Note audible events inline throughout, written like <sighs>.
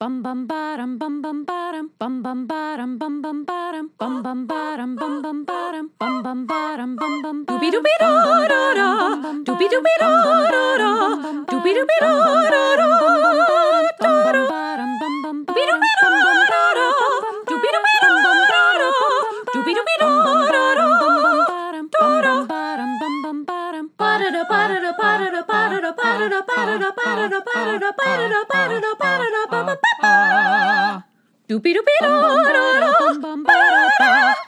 Bum bum bottom bum bum bottom bum bum bottom bum bum bottom bum bum bottom bum bum bottom bum bum bottom bum bum Doobie doobie da da da. Doobie doobie da da da. Doobie doobie da. Da da. Doobie doobie da da da.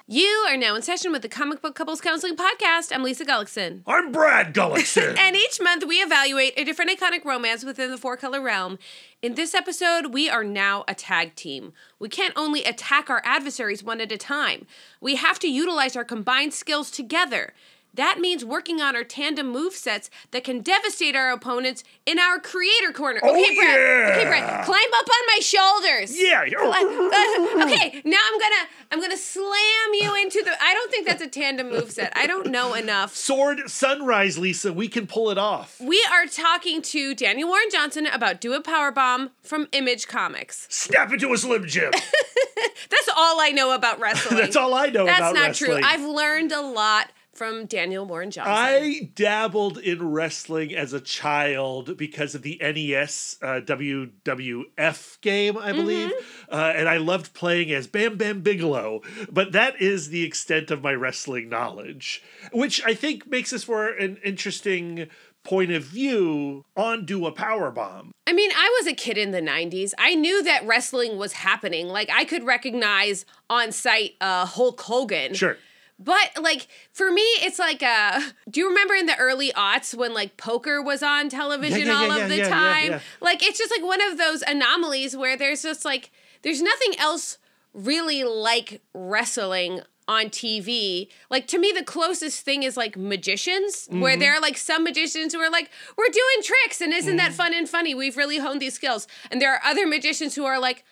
You are now in session with the Comic Book Couples Counseling Podcast. I'm Lisa Gullickson. I'm Brad Gullickson. <laughs> And each month we evaluate a different iconic romance within the four color realm. In this episode, we are now a tag team. We can't only attack our adversaries one at a time, we have to utilize our combined skills together. That means working on our tandem move sets that can devastate our opponents in our creator corner. Oh, okay, Brad. Okay, yeah. Brad. Climb up on my shoulders. yeah. <laughs> Uh, okay, now I'm gonna I'm gonna slam you into the. I don't think that's a tandem move set. I don't know enough. Sword Sunrise, Lisa. We can pull it off. We are talking to Daniel Warren Johnson about Do a Power Bomb from Image Comics. Snap into a Slim Jim. <laughs> That's all I know about <laughs> wrestling. That's all I know That's not wrestling. true. I've learned a lot from Daniel Warren Johnson. I dabbled in wrestling as a child because of the NES uh, WWF game, I believe, Mm-hmm. uh, and I loved playing as Bam Bam Bigelow. But that is the extent of my wrestling knowledge, which I think makes this for an interesting point of view on Do a Power Bomb. I mean, I was a kid in the 90s. I knew that wrestling was happening. Like, I could recognize on site uh, Hulk Hogan. Sure. But like for me, it's like uh do you remember in the early aughts when like poker was on television Yeah, yeah, all yeah, of the time? Like it's just like one of those anomalies where there's just like there's nothing else really like wrestling on TV. Like to me the closest thing is like magicians where Mm-hmm. there are like some magicians who are like we're doing tricks and isn't Mm-hmm. that fun and funny? We've really honed these skills. And there are other magicians who are like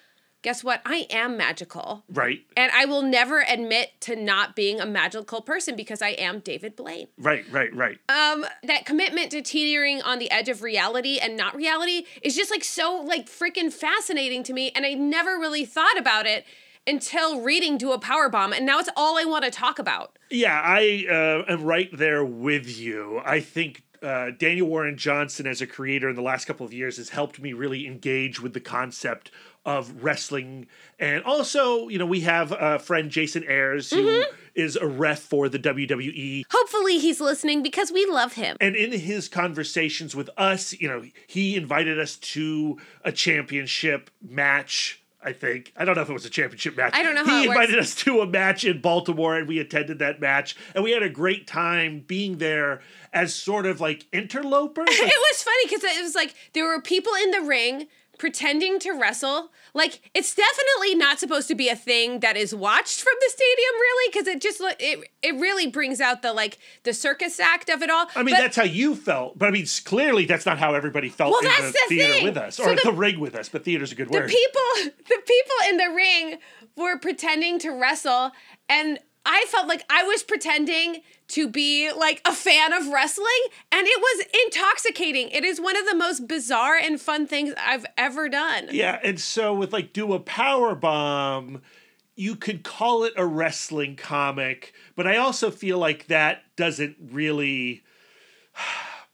guess what? I am magical. Right. And I will never admit to not being a magical person because I am David Blaine. Right, right, right. Um, that commitment to teetering on the edge of reality and not reality is just like so like freaking fascinating to me, and I never really thought about it until reading Do a Power Bomb, and now it's all I want to talk about. Yeah, I uh, am right there with you. I think uh, Daniel Warren Johnson, as a creator in the last couple of years, has helped me really engage with the concept of wrestling. And also, you know, we have a friend, Jason Ayers, who mm-hmm. is a ref for the WWE. Hopefully, he's listening because we love him. And in his conversations with us, you know, he invited us to a championship match. I think I don't know if it was a championship match. I don't know how He it works. invited us to a match in Baltimore, and we attended that match, and we had a great time being there as sort of like interlopers. <laughs> It was funny because it was like there were people in the ring pretending to wrestle. Like it's definitely not supposed to be a thing that is watched from the stadium, really, because it just it it really brings out the like the circus act of it all. I mean, But- that's how you felt, but I mean, clearly that's not how everybody felt Well, in that's the, the theater thing. with us, So or the- the ring with us. But theater's a good the word. The people the people in the ring were pretending to wrestle and I felt like I was pretending to be like a fan of wrestling and it was intoxicating. It is one of the most bizarre and fun things I've ever done. Yeah, and so with like do a power bomb, you could call it a wrestling comic, but I also feel like that doesn't really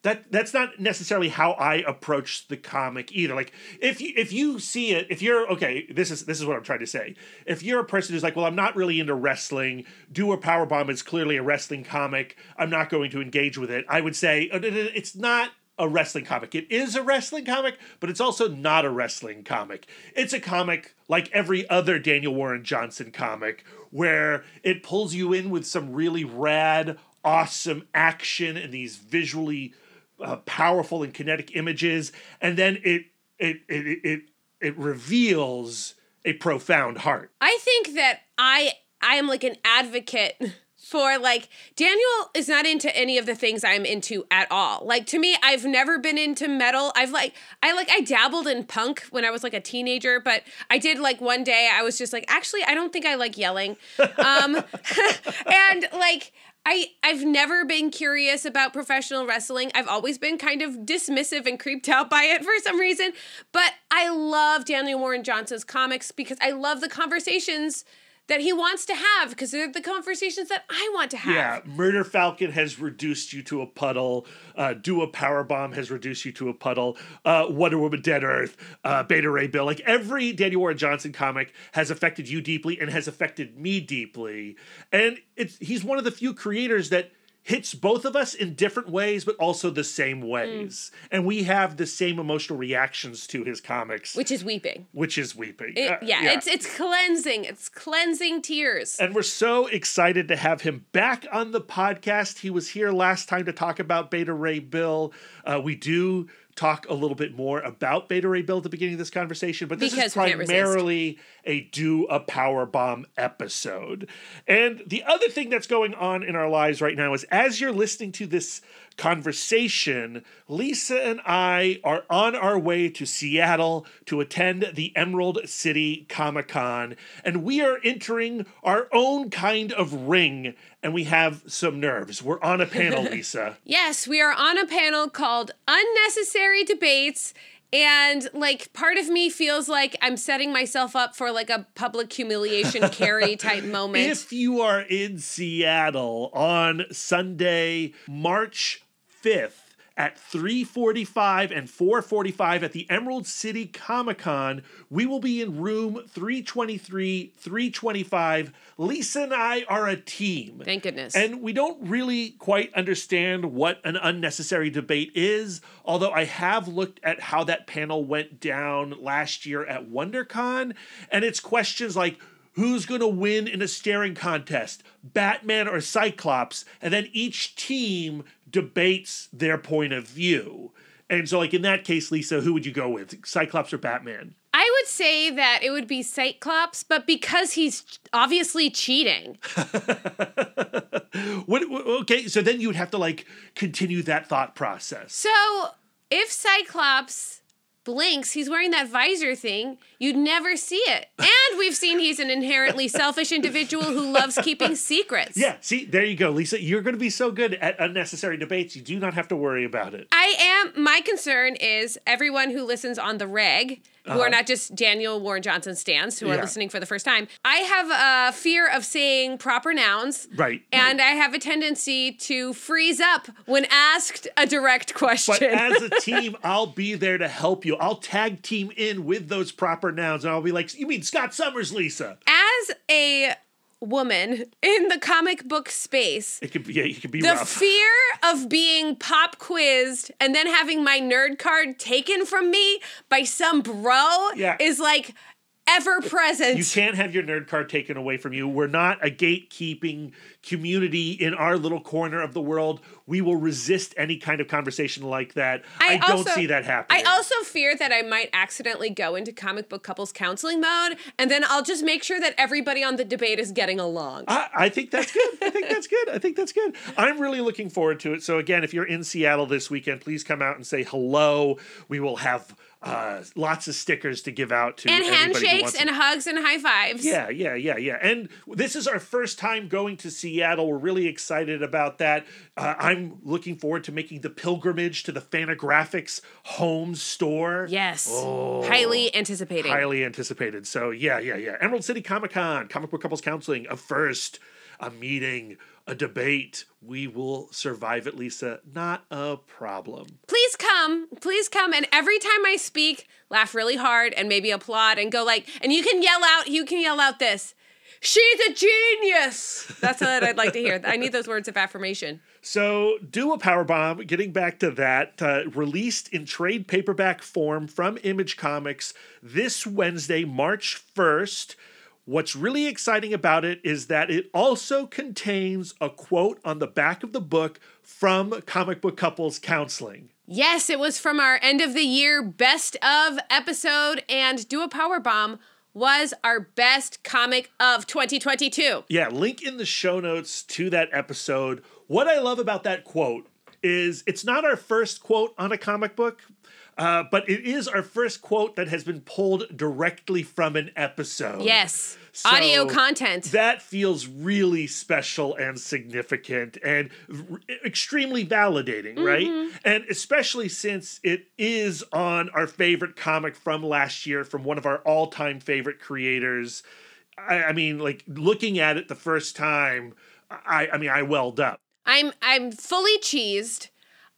that that's not necessarily how I approach the comic either. Like if you if you see it, if you're okay, this is this is what I'm trying to say. If you're a person who's like, well, I'm not really into wrestling, do a power bomb is clearly a wrestling comic. I'm not going to engage with it. I would say uh, it's not a wrestling comic. It is a wrestling comic, but it's also not a wrestling comic. It's a comic like every other Daniel Warren Johnson comic where it pulls you in with some really rad, awesome action and these visually uh, powerful and kinetic images, and then it it it it it reveals a profound heart. I think that I I am like an advocate for like Daniel is not into any of the things I'm into at all. Like to me, I've never been into metal. I've like I like I dabbled in punk when I was like a teenager, but I did like one day I was just like, actually, I don't think I like yelling. Um <laughs> and like I I've never been curious about professional wrestling. I've always been kind of dismissive and creeped out by it <laughs> for some reason. But I love Daniel Warren Johnson's comics because I love the conversations that he wants to have because they're the conversations that I want to have. Yeah, Murder Falcon has reduced you to a puddle. Uh, Do a Power Bomb has reduced you to a puddle. Uh, Wonder Woman, Dead Earth, uh, Beta Ray Bill. Like every Daniel Warren Johnson comic has affected you deeply and has affected me deeply. And it's he's one of the few creators that hits both of us in different ways, but also the same ways. And we have the same emotional reactions to his comics, Which is weeping. which is weeping. It- Uh, yeah, it's it's cleansing. It's cleansing tears. And we're so excited to have him back on the podcast. He was here last time to talk about Beta Ray Bill. Uh, we do talk a little bit more about Beta Ray Bill at the beginning of this conversation, but this Because is we can't resist. primarily a do a power bomb episode. And the other thing that's going on in our lives right now is as you're listening to this conversation, Lisa and I are on our way to Seattle to attend the Emerald City Comic Con, and we are entering our own kind of ring, and we have some nerves. We're on a panel, <laughs> Lisa. Yes, we are on a panel called Unnecessary Debates. And like part of me feels like I'm setting myself up for like a public humiliation <laughs> Carrie type moment. If you are in Seattle on Sunday, March 5th at 3:45 and 4:45 at the Emerald City Comic-Con, we will be in room 323, 325. Lisa and I are a team. Thank goodness. And we don't really quite understand what an unnecessary debate is, although I have looked at how that panel went down last year at WonderCon, and it's questions like who's going to win in a staring contest, Batman or Cyclops, and then each team debates their point of view. And so, like in that case, Lisa, who would you go with, Cyclops or Batman? I would say that it would be Cyclops, but because he's obviously cheating. <laughs> What, okay, so then you would have to like continue that thought process. So if Cyclops blinks, he's wearing that visor thing, you'd never see it. And we've seen he's an inherently selfish individual who loves keeping <laughs> secrets. Yeah, see, there you go, Lisa. You're going to be so good at unnecessary debates. You do not have to worry about it. I am. My concern is everyone who listens on the reg, who are not just Daniel Warren Johnson stands, who are Uh-huh. Listening for the first time. I have a fear of saying proper nouns. Right, And I have a tendency to freeze up when asked a direct question. But question. as a <laughs> team, I'll be there to help you. I'll tag team in with those proper nouns, and I'll be like, "You mean Scott Summers, Lisa?" as a woman in the comic book space, It could be, yeah, it could be the rough. fear of being pop quizzed and then having my nerd card taken from me by some bro Yeah. is like ever present. you can't have your nerd card taken away from you. We're not a gatekeeping community in our little corner of the world. We will resist any kind of conversation like that. I, don't also- see that happening. I also fear that I might accidentally go into comic book couples counseling mode, and then I'll just make sure that everybody on the debate is getting along. I, I think that's good. I think that's good. I think that's good. I'm really looking forward to it. So again, if you're in Seattle this weekend, please come out and say hello. We will have uh, lots of stickers to give out to and handshakes and hugs and high fives. yeah, yeah, yeah, yeah. And this is our first time going to Seattle. We're really excited about that. Uh, I'm looking forward to making the pilgrimage to the Fantagraphics home store. Yes. Highly anticipating. Oh. Highly anticipated. So yeah, yeah, yeah. Emerald City Comic Con, Comic Book Couples Counseling, a first, a meeting, a debate. We will survive it, Lisa. Not a problem. please come please come and every time i speak laugh really hard and maybe applaud and go like and you can yell out you can yell out this she's a genius that's what i'd like to hear i need those words of affirmation So, do a power bomb. Getting back to that, uh, released in trade paperback form from Image Comics this Wednesday, March first. What's really exciting about it is that it also contains a quote on the back of the book from Comic Book Couples Counseling. yes it was from our end of the year best of episode and do a power bomb was our best comic of 2022 Yeah, link in the show notes to that episode. What I love about that quote is it's not our first quote on a comic book. Uh, but it is our first quote that has been pulled directly from an episode. Yes. So Audio content. That feels really special and significant and r- extremely validating, right? And especially since it is on our favorite comic from last year from one of our all time favorite creators. I, I mean, like looking at it the first time, I, I mean, I welled up. I'm I'm fully cheesed.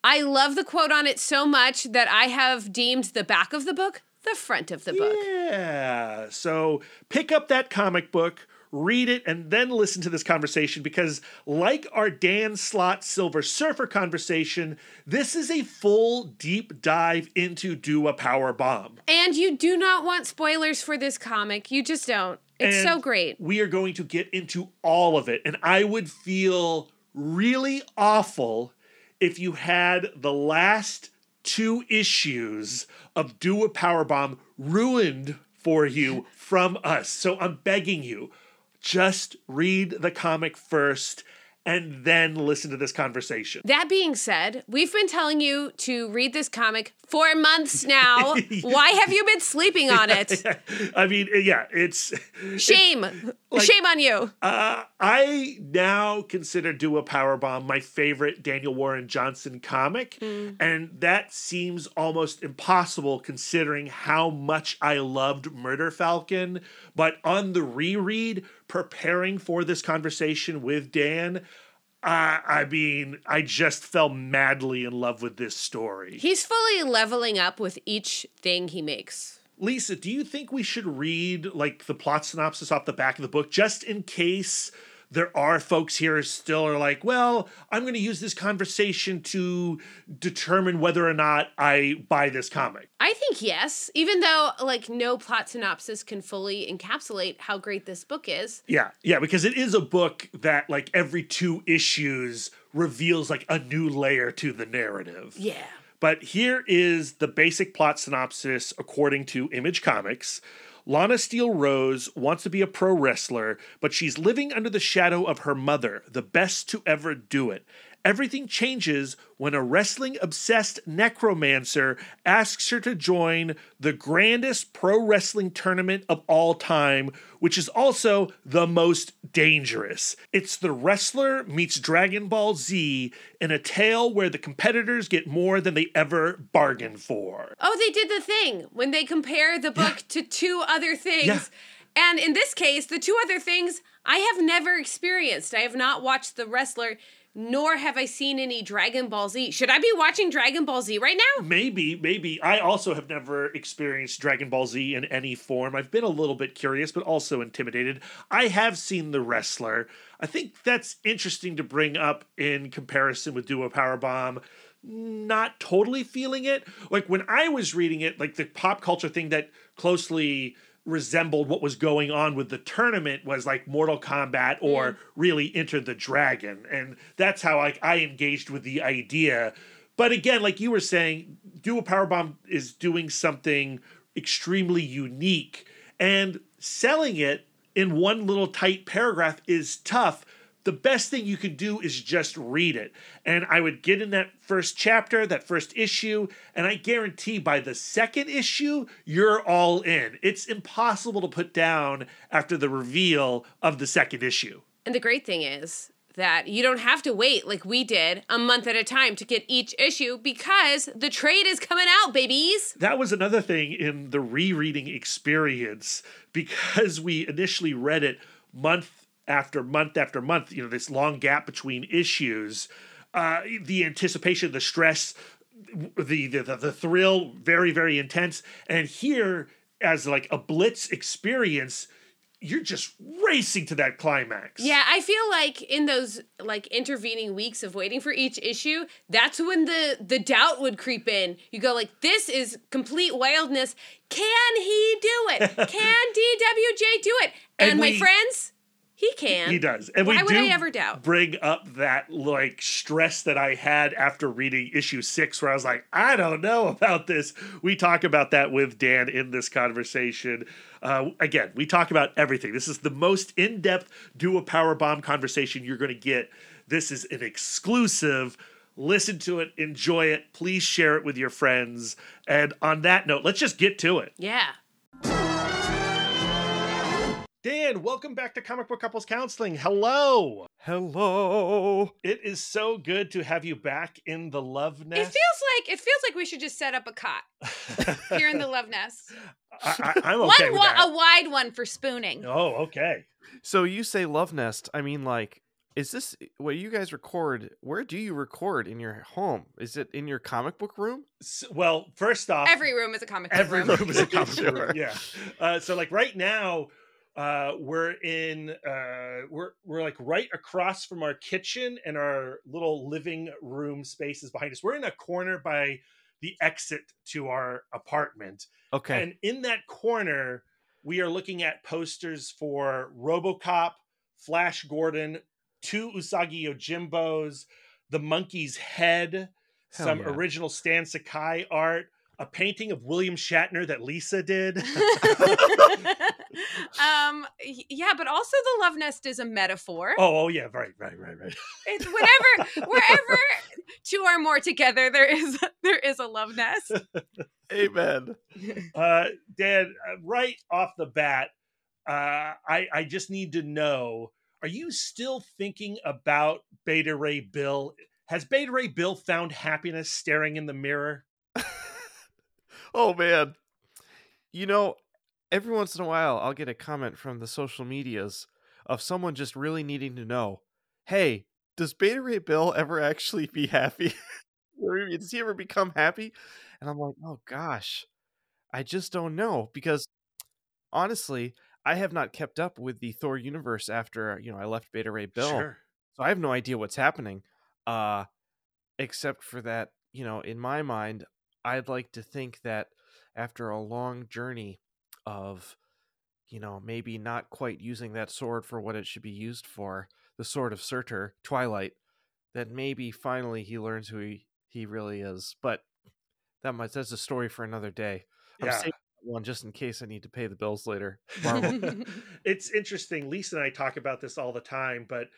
I love the quote on it so much that I have deemed the back of the book the front of the book. Yeah. So pick up that comic book, read it, and then listen to this conversation because, like our Dan Slott Silver Surfer conversation, this is a full deep dive into Do a Power Bomb. And you do not want spoilers for this comic. You just don't. It's And so great. We are going to get into all of it. And I would feel really awful if you had the last two issues of Do a Powerbomb ruined for you from us. So I'm begging you, just read the comic first and then listen to this conversation. That being said, we've been telling you to read this comic for months now. <laughs> Why have you been sleeping on it? <laughs> I mean, yeah, it's Shame. Shame on you. Uh, I now consider Do a Powerbomb my favorite Daniel Warren Johnson comic, and that seems almost impossible considering how much I loved Murder Falcon. But on the reread, preparing for this conversation with Dan, I, I mean, I just fell madly in love with this story. He's fully leveling up with each thing he makes. Lisa, do you think we should read like the plot synopsis off the back of the book just in case there are folks here still are like, well, I'm going to use this conversation to determine whether or not I buy this comic. I think yes, even though like no plot synopsis can fully encapsulate how great this book is. Yeah, yeah, because it is a book that like every two issues reveals like a new layer to the narrative. Yeah. But here is the basic plot synopsis according to Image Comics. Lona Steelrose wants to be a pro wrestler, but she's living under the shadow of her mother, the best to ever do it. Everything changes when a wrestling obsessed necromancer asks her to join the grandest pro wrestling tournament of all time, which is also the most dangerous. It's the wrestler meets Dragon Ball Z in a tale where the competitors get more than they ever bargained for. Oh, they did the thing when they compare the book to two other things. Yeah. And in this case, the two other things I have never experienced. I have not watched The Wrestler, nor have I seen any Dragon Ball Z. Should I be watching Dragon Ball Z right now? Maybe, maybe. I also have never experienced Dragon Ball Z in any form. I've been a little bit curious, but also intimidated. I have seen The Wrestler. I think that's interesting to bring up in comparison with Do a Power Bomb. Not totally feeling it. Like when I was reading it, like the pop culture thing that closely resembled what was going on with the tournament was like Mortal Kombat or mm. really Enter the Dragon. And that's how like I engaged with the idea. But again, like you were saying, Do a Powerbomb is doing something extremely unique. And selling it in one little tight paragraph is tough. The best thing you can do is just read it. And I would get in that first chapter, that first issue, and I guarantee by the second issue, you're all in. It's impossible to put down after the reveal of the second issue. And the great thing is that you don't have to wait like we did a month at a time to get each issue because the trade is coming out, babies. That was another thing in the rereading experience because we initially read it month after month after month, you know, this long gap between issues. Uh, the anticipation, the stress, the, the the thrill, very very intense. And here, as like a blitz experience, you're just racing to that climax. Yeah, I feel like in those like intervening weeks of waiting for each issue, that's when the the doubt would creep in. You go like, "This is complete wildness. Can he do it? <laughs> Can DWJ do it?" And, And my friends, he can. He does. And Why we would do I ever doubt? bring up that like stress that I had after reading issue six, where I was like, I don't know about this. We talk about that with Dan in this conversation. Uh, again, we talk about everything. This is the most in depth do a power bomb conversation you're going to get. This is an exclusive. listen to it, enjoy it. Please share it with your friends. And on that note, let's just get to it. Yeah. Dan, welcome back to Comic Book Couples Counseling. Hello. Hello. It is so good to have you back in the love nest. It nest. feels like it feels like we should just set up a cot <laughs> here in the love nest. I, I, I'm okay one with that. a wide one for spooning. Oh, okay. So you say love nest. I mean, like, is this what you guys record? Where do you record in your home? Is it in your comic book room? S well, first off, Every room is a comic book every room. room is a comic book Sure. <laughs> room. Yeah. Uh, so like right now, uh, we're in uh, we're we're like right across from our kitchen and our little living room spaces behind us. We're in a corner by the exit to our apartment. Okay. And in that corner, we are looking at posters for RoboCop, Flash Gordon, two Usagi Yojimbos, the monkey's head, Hell some yeah. original Stan Sakai art, a painting of William Shatner that Lisa did. <laughs> <laughs> um yeah but also the love nest is a metaphor oh, oh yeah, right, right, right, right. it's whatever, <laughs> wherever two or more together there is there is a love nest Amen. Uh, Dan, uh, right off the bat, uh, I I just need to know: Are you still thinking about Beta Ray Bill? Has Beta Ray Bill found happiness staring in the mirror? Oh man. You know, every once in a while I'll get a comment from the social medias of someone just really needing to know, "Hey, does Beta Ray Bill ever actually be happy? <laughs> Does he ever become happy?" And I'm like, "Oh gosh. I just don't know because honestly, I have not kept up with the Thor universe after, you know, I left Beta Ray Bill. Sure. So I have no idea what's happening. Uh except for that, you know, in my mind, I'd like to think that after a long journey of you know, maybe not quite using that sword for what it should be used for, the sword of Surtur, Twilight, that maybe finally he learns who he, he really is. But that might that's a story for another day. I'm Yeah. saving that one just in case I need to pay the bills later. <laughs> <laughs> It's interesting. Lisa and I talk about this all the time, but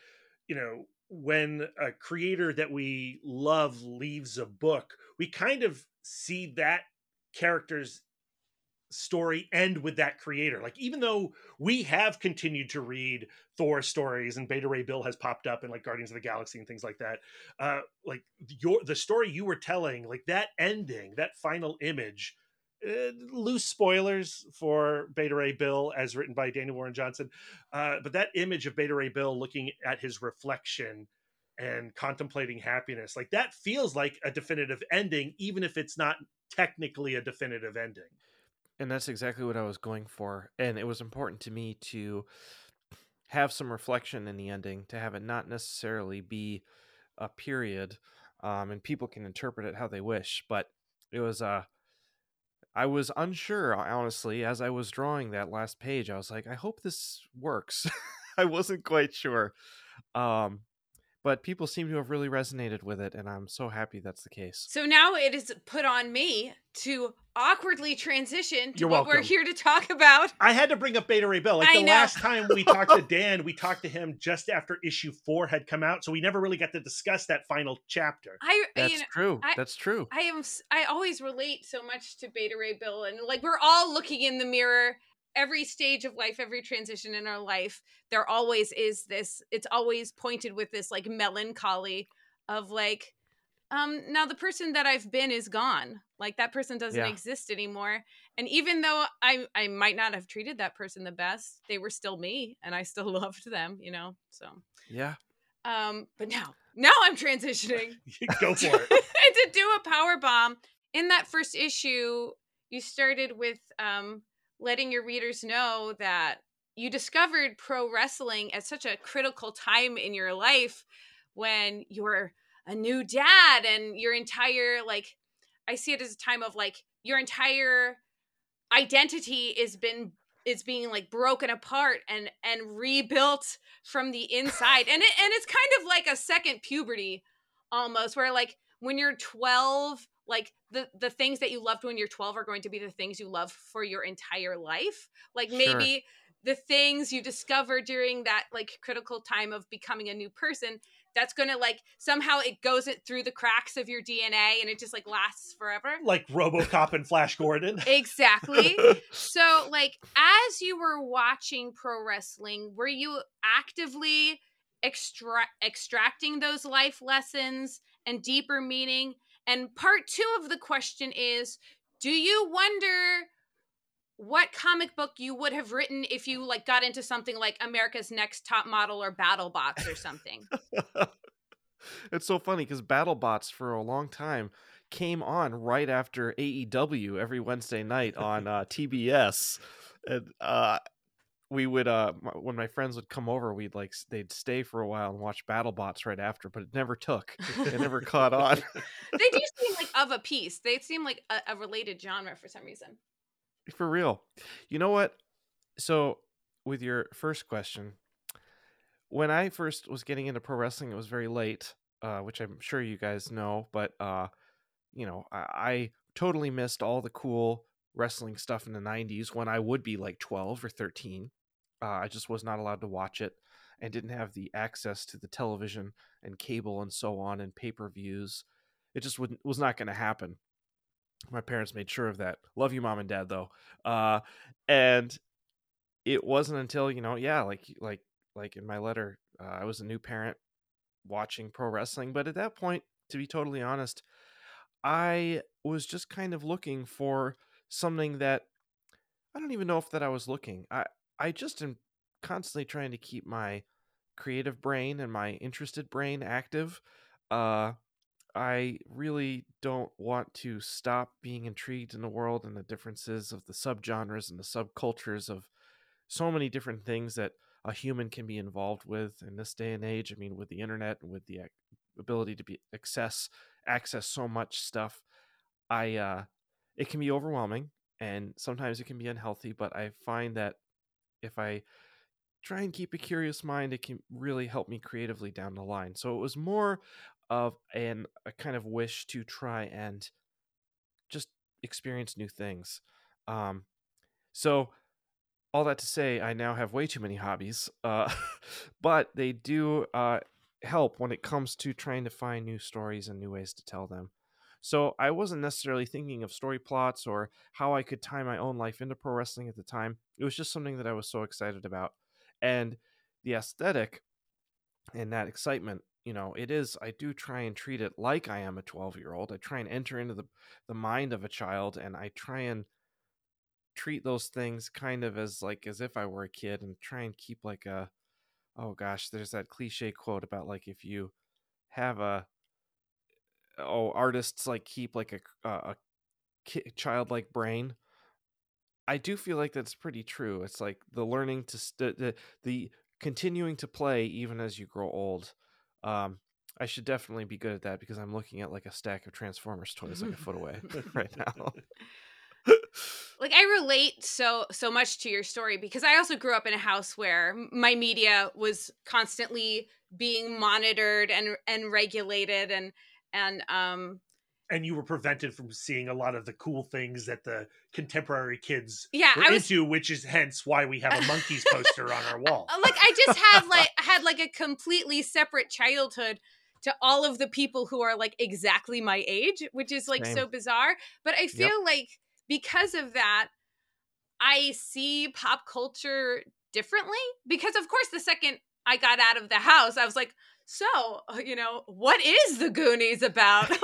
you know, when a creator that we love leaves a book, we kind of see that character's story end with that creator. Like even though we have continued to read Thor stories and Beta Ray Bill has popped up in like Guardians of the Galaxy and things like that, uh like your the story you were telling, like that ending, that final image uh, loose spoilers for Beta Ray Bill as written by Daniel Warren Johnson. Uh, but that image of Beta Ray Bill looking at his reflection and contemplating happiness, like that feels like a definitive ending, even if it's not technically a definitive ending. And that's exactly what I was going for. And it was important to me to have some reflection in the ending, to have it not necessarily be a period. Um, and people can interpret it how they wish. But it was uh I was unsure, honestly, as I was drawing that last page. I was like, I hope this works. <laughs> I wasn't quite sure. Um, but people seem to have really resonated with it, and I'm so happy that's the case. so now it is put on me to awkwardly transition to You're what we're here to talk about I had to bring up Beta Ray Bill. Like I the know. last time we talked to <laughs> Dan, we talked to him just after issue four had come out, so we never really got to discuss that final chapter. i That's you know, true. I- that's true. I am I always relate so much to Beta Ray Bill and like we're all looking in the mirror every stage of life every transition in our life there always is this it's always pointed with this like melancholy of like um now the person that I've been is gone like that person doesn't Yeah. exist anymore and even though I I might not have treated that person the best they were still me and I still <laughs> loved them you know so yeah. um but now now I'm transitioning <laughs> Go for it. <laughs> to do a power bomb in that first issue you started with um letting your readers know that you discovered pro wrestling at such a critical time in your life when you're a new dad and your entire like i see it as a time of like your entire identity is been is being like broken apart and and rebuilt from the inside. And it and it's kind of like a second puberty almost where like when you're 12 like the the things that you loved when you're 12 are going to be the things you love for your entire life like Sure. maybe the things you discover during that like critical time of becoming a new person that's gonna like somehow it goes it through the cracks of your DNA and it just like lasts forever. Like RoboCop and Flash Gordon. <laughs> Exactly. <laughs> so, like, as you were watching pro wrestling, were you actively extra- extracting those life lessons and deeper meaning? And part two of the question is Do you wonder what comic book you would have written if you like got into something like America's Next Top Model or Battle BattleBots or something? <laughs> it's so funny because Battle BattleBots for a long time came on right after AEW every Wednesday night on uh, TBS, and uh, we would uh when my friends would come over, we'd like they'd stay for a while and watch BattleBots right after, but it never took. It never caught on. <laughs> they do seem like of a piece. They seem like a, a related genre for some reason. For real. You know what? So, with your first question, when I first was getting into pro wrestling, it was very late, uh, which I'm sure you guys know, but uh, you know, I, I totally missed all the cool wrestling stuff in the 90s when I would be like 12 or 13. Uh, I just was not allowed to watch it and didn't have the access to the television and cable and so on and pay per views. It just wouldn't, was not going to happen. My parents made sure of that. Love you mom and dad though. Uh and it wasn't until you know yeah like like like in my letter uh, i was a new parent watching pro wrestling but at that point to be totally honest i was just kind of looking for something that i don't even know if that i was looking. I i just am constantly trying to keep my creative brain and my interested brain active uh I really don't want to stop being intrigued in the world and the differences of the subgenres and the subcultures of so many different things that a human can be involved with in this day and age. I mean, with the internet and with the ability to be access access so much stuff, I uh, it can be overwhelming and sometimes it can be unhealthy. But I find that if I try and keep a curious mind, it can really help me creatively down the line. So it was more of an a kind of wish to try and just experience new things. Um, so all that to say, I now have way too many hobbies, uh, <laughs> but they do uh, help when it comes to trying to find new stories and new ways to tell them. So I wasn't necessarily thinking of story plots or how I could tie my own life into pro wrestling at the time. It was just something that I was so excited about, and the aesthetic and that excitement you know it is i do try and treat it like i am a 12 year old i try and enter into the the mind of a child and i try and treat those things kind of as like as if i were a kid and try and keep like a oh gosh there's that cliche quote about like if you have a oh artists like keep like a a, a childlike brain. I do feel like that's pretty true it's like the learning to st- the the continuing to play even as you grow old um i should definitely be good at that because i'm looking at like a stack of transformers toys like a foot away <laughs> <laughs> right now. Like i relate so so much to your story because i also grew up in a house where my media was constantly being monitored and and regulated and and um and you were prevented from seeing a lot of the cool things that the contemporary kids Yeah, were I was- into, which is hence why we have a Monkees <laughs> poster on our wall. like i just had <laughs> like had like a completely separate childhood to all of the people who are like exactly my age which is like so bizarre. But i feel like because of that i see pop culture differently because of course the second i got out of the house i was like so uh, you know what is the goonies about? <laughs>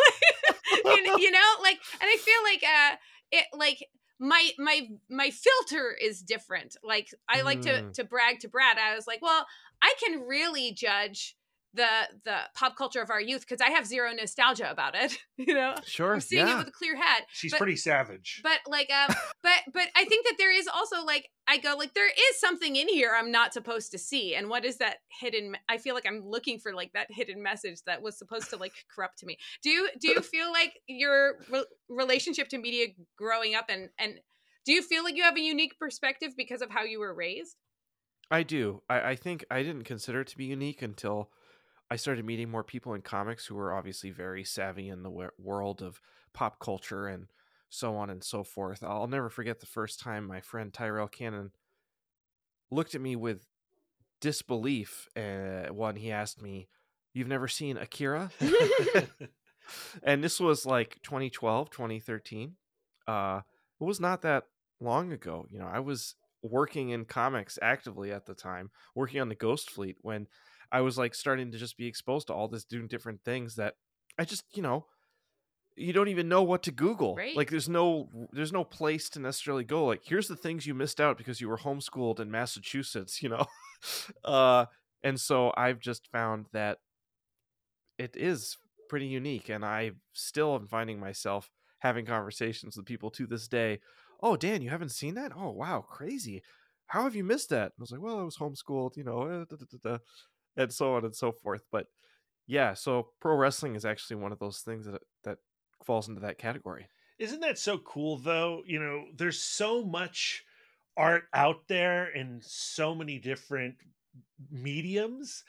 You, know, you know like and i feel like uh it like my my my filter is different. Like i like to Mm. to brag to brad. I was like well i can really judge the the pop culture of our youth because i have zero nostalgia about it <laughs> you know sure i'm seeing it with a clear head She's but- pretty savage. but like um <laughs> but but i think that there is also like i go like there is something in here i'm not supposed to see and what is that hidden i feel like i'm looking for like that hidden message that was supposed to like corrupt me do you do you feel like your re- relationship to media growing up and and do you feel like you have a unique perspective because of how you were raised I do. I, I think I didn't consider it to be unique until I started meeting more people in comics who were obviously very savvy in the wor- world of pop culture and so on and so forth. I'll never forget the first time my friend Tyrell Cannon looked at me with disbelief uh, when he asked me, you've never seen Akira? <laughs> <laughs> and this was like 2012, 2013. Uh, it was not that long ago. You know, I was working in comics actively at the time, working on the Ghost Fleet when I was like starting to just be exposed to all this doing different things that I just, you know, you don't even know what to Google. Right. Like there's no there's no place to necessarily go. Like here's the things you missed out because you were homeschooled in Massachusetts, you know. <laughs> uh and so I've just found that it is pretty unique and I still am finding myself having conversations with people to this day. Oh, Dan, you haven't seen that? Oh, wow, crazy. How have you missed that? I was like, well, I was homeschooled, you know, eh, da, da, da, da," and so on and so forth. But yeah, so pro wrestling is actually one of those things that that falls into that category. Isn't that so cool though? You know, there's so much art out there in so many different mediums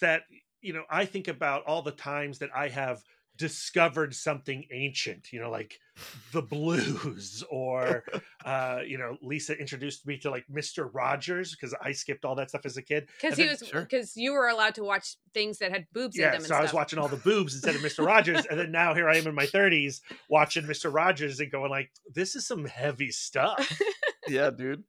that you know, I think about all the times that I have discovered something ancient, you know, like <laughs> the blues or uh, you know, Lisa introduced me to like Mr. Rogers because I skipped all that stuff as a kid. Because he then- was Sure. because you were allowed to watch things that had boobs in yeah, them and so I was watching all the <laughs> boobs instead of Mr. Rogers, and then now here I am in my 30s watching Mr. Rogers and going like, this is some heavy stuff. yeah, dude.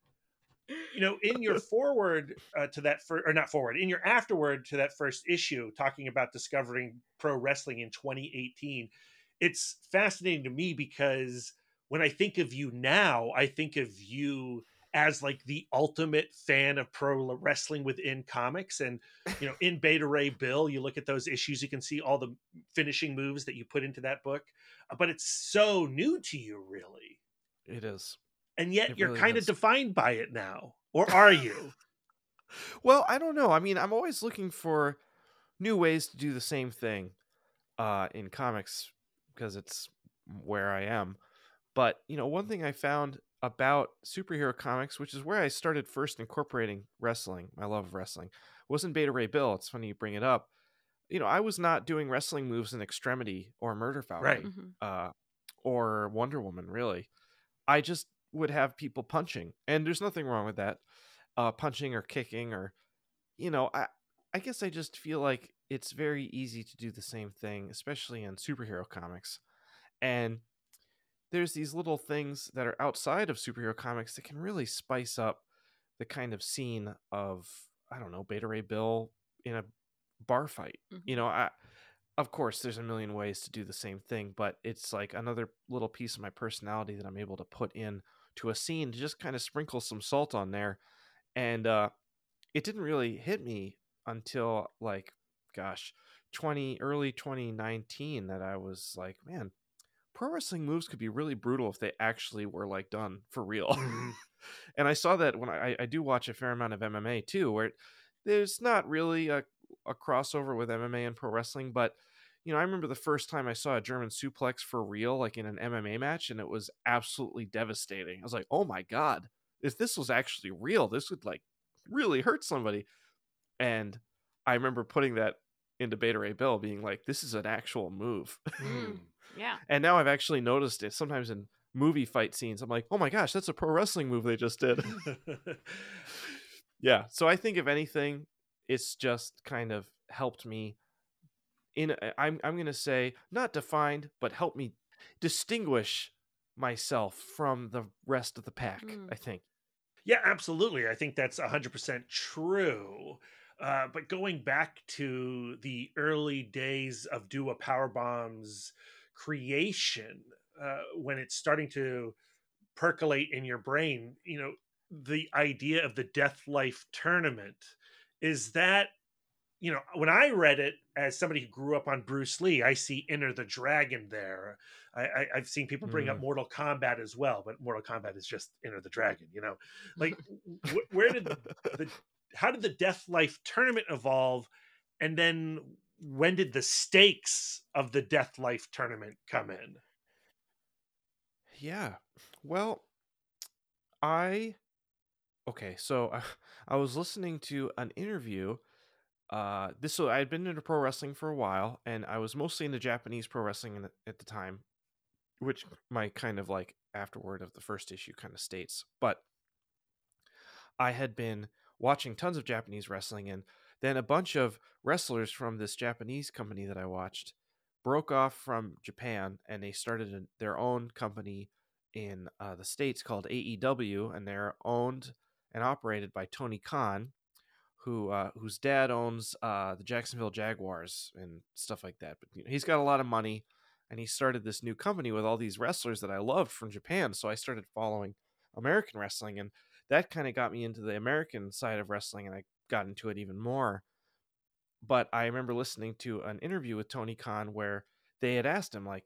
You know, in your <laughs> forward uh, to that, fir- or not forward, in your afterward to that first issue, talking about discovering pro wrestling in 2018, it's fascinating to me because when I think of you now, I think of you as like the ultimate fan of pro wrestling within comics. And you know in beta ray bill you look at those issues you can see all the finishing moves that you put into that book. Uh, but it's so new to you really. It is. and yet It you're really kind of defined by it now or are you <laughs> Well, I don't know. I mean, I'm always looking for new ways to do the same thing uh, in comics because it's where I am. But, you know, one thing I found about superhero comics, which is where I started first incorporating wrestling, my love of wrestling, was in Beta Ray Bill. It's funny you bring it up. You know, I was not doing wrestling moves in Extremity or Murder Falcon Right. Mhm. uh, or Wonder Woman, really. I just would have people punching, and there's nothing wrong with that, uh, punching or kicking, or you know, I I guess I just feel like it's very easy to do the same thing, especially in superhero comics, and there's these little things that are outside of superhero comics that can really spice up the kind of scene of I don't know Beta Ray Bill in a bar fight. Mhm. You know, I of course there's a million ways to do the same thing, but it's like another little piece of my personality that I'm able to put in to a scene to just kind of sprinkle some salt on there. And uh it didn't really hit me until like gosh, 20 early 2019 that I was like, man, pro wrestling moves could be really brutal if they actually were like done for real. Mhm. <laughs> and I saw that when I, I do watch a fair amount of MMA too, where there's not really a, a crossover with MMA and pro wrestling, but you know, I remember the first time I saw a German suplex for real, like in an MMA match, and it was absolutely devastating. I was like, oh my God, if this was actually real, this would like really hurt somebody. And I remember putting that into Beta Ray Bill being like, this is an actual move. Mm. <laughs> Yeah. and now I've actually noticed it sometimes in movie fight scenes. I'm like, oh my gosh, that's a pro wrestling move they just did. <laughs> yeah. So I think if anything, it's just kind of helped me in a- I'm I'm going to say not defined, but help me distinguish myself from the rest of the pack, Mm. I think. Yeah, absolutely. I think that's 100% true. Uh, but going back to the early days of Do a Powerbomb's creation, uh, when it's starting to percolate in your brain, you know, the idea of the Death Life tournament is that, you know, when I read it as somebody who grew up on Bruce Lee, I see Enter the Dragon there. I, I, I've seen people bring up Mortal Kombat as well, but Mortal Kombat is just Enter the Dragon, you know? like <laughs> wh- where did the how did the death life tournament evolve and then when did the stakes of the death life tournament come in Yeah. Well, I okay, so uh, <laughs> I was listening to an interview. Uh, this so I had been into pro wrestling for a while, and I was mostly into Japanese pro wrestling in the, at the time, which my kind of like afterward of the first issue kind of states. But I had been watching tons of Japanese wrestling, and then a bunch of wrestlers from this Japanese company that I watched broke off from Japan and they started their own company in uh, the states called AEW, and they're owned and operated by Tony Khan, who uh, whose dad owns uh, the Jacksonville Jaguars and stuff like that. But you know, he's got a lot of money, and he started this new company with all these wrestlers that I loved from Japan. So I started following American wrestling, and that kind of got me into the American side of wrestling, and I got into it even more. But I remember listening to an interview with Tony Khan where they had asked him, like,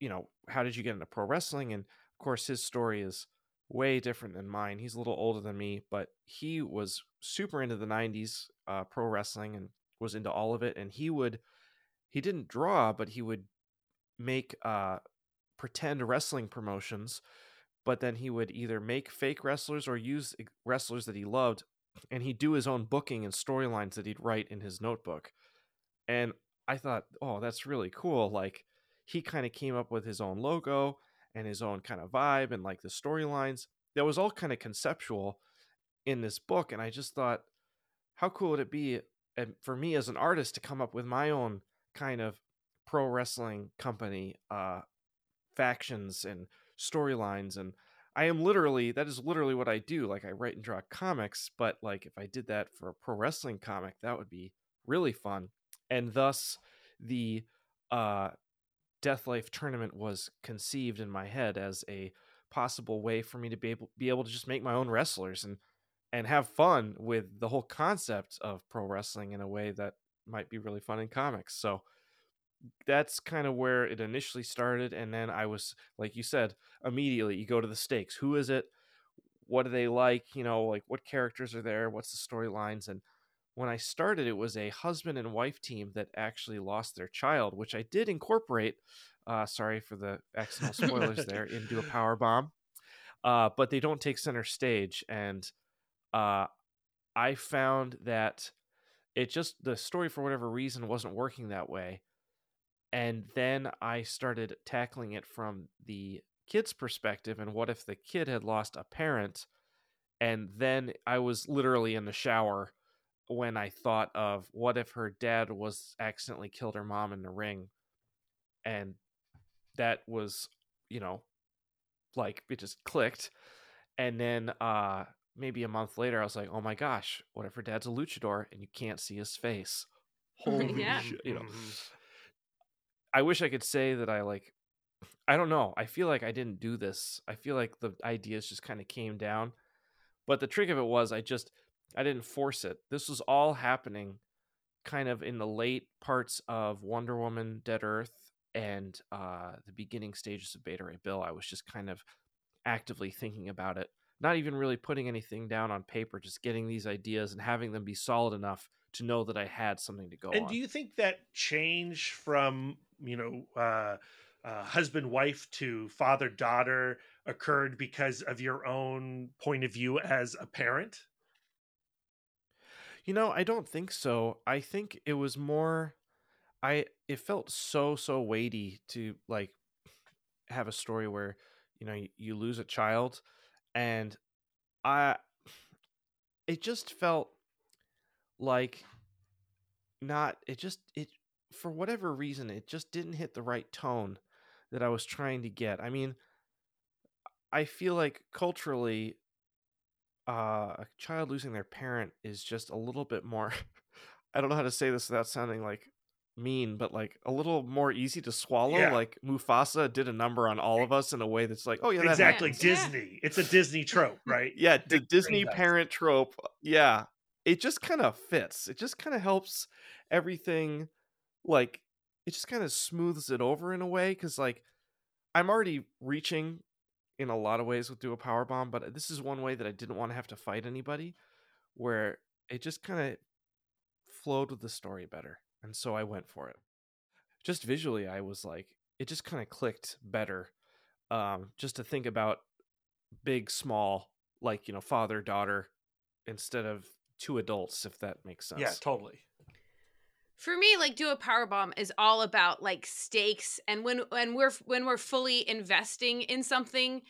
you know, how did you get into pro wrestling? And of course, his story is way different than mine. He's a little older than me, but he was super into the 90s uh, pro wrestling and was into all of it. And he would, he didn't draw, but he would make uh, pretend wrestling promotions. But then he would either make fake wrestlers or use wrestlers that he loved, and he'd do his own booking and storylines that he'd write in his notebook. And I thought, oh, that's really cool. Like, he kind of came up with his own logo and his own kind of vibe and like the storylines. That was all kind of conceptual in this book. And I just thought, how cool would it be for me as an artist to come up with my own kind of pro wrestling company uh, factions and storylines and I am literally that is literally what I do. Like I write and draw comics, but like if I did that for a pro wrestling comic, that would be really fun. And thus the uh Death Life tournament was conceived in my head as a possible way for me to be able be able to just make my own wrestlers and and have fun with the whole concept of pro wrestling in a way that might be really fun in comics. So that's kind of where it initially started and then I was like you said immediately you go to the stakes. Who is it? What do they like? You know, like what characters are there? What's the storylines and when I started, it was a husband and wife team that actually lost their child, which I did incorporate. Uh, sorry for the accidental <laughs> spoilers there into a power bomb, uh, but they don't take center stage. And uh, I found that it just the story for whatever reason wasn't working that way. And then I started tackling it from the kid's perspective and what if the kid had lost a parent and then I was literally in the shower when I thought of what if her dad was accidentally killed her mom in the ring, and that was, you know, like it just clicked, and then uh maybe a month later I was like, oh my gosh, what if her dad's a luchador and you can't see his face? <laughs> Holy Yeah. shit, you know. Mhm. I wish I could say that I like <sighs> I don't know. I feel like I didn't do this. I feel like the ideas just kind of came down. But the trick of it was I just I didn't force it. This was all happening kind of in the late parts of Wonder Woman Dead Earth and uh the beginning stages of Beta Ray Bill. I was just kind of actively thinking about it. Not even really putting anything down on paper, just getting these ideas and having them be solid enough to know that I had something to go on. And on. do you think that change from you know uh, uh, husband wife to father daughter occurred because of your own point of view as a parent? You know, I don't think so. I think it was more I it felt so so weighty to like have a story where, you know, you, you lose a child and I it just felt like not it just it for whatever reason it just didn't hit the right tone that I was trying to get. I mean, I feel like culturally uh, a child losing their parent is just a little bit more <laughs> I don't know how to say this without sounding like mean, but like a little more easy to swallow. Yeah. Like Mufasa did a number on all of us in a way that's like, oh yeah, that exactly, happens. Yeah. Disney. It's a Disney trope, <laughs> right? Yeah, the Big Disney parent trope. Uh, yeah, it just kind of fits. It just kind of helps everything. Like it just kind of smooths it over in a way because like I'm already reaching in a lot of ways with do a power bomb, but uh, this is one way that I didn't want to have to fight anybody, where it just kind of flowed with the story better, and so I went for it. Just visually, I was like, it just kind of clicked better. Um, just to think about big, small, like you know, father daughter, instead of two adults, if that makes sense. Yeah, totally. For me, like do a power bomb is all about like stakes and when when we're when we're fully investing in something,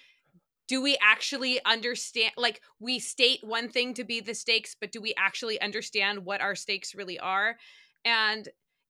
do we actually understand like we state one thing to be the stakes but do we actually understand what our stakes really are and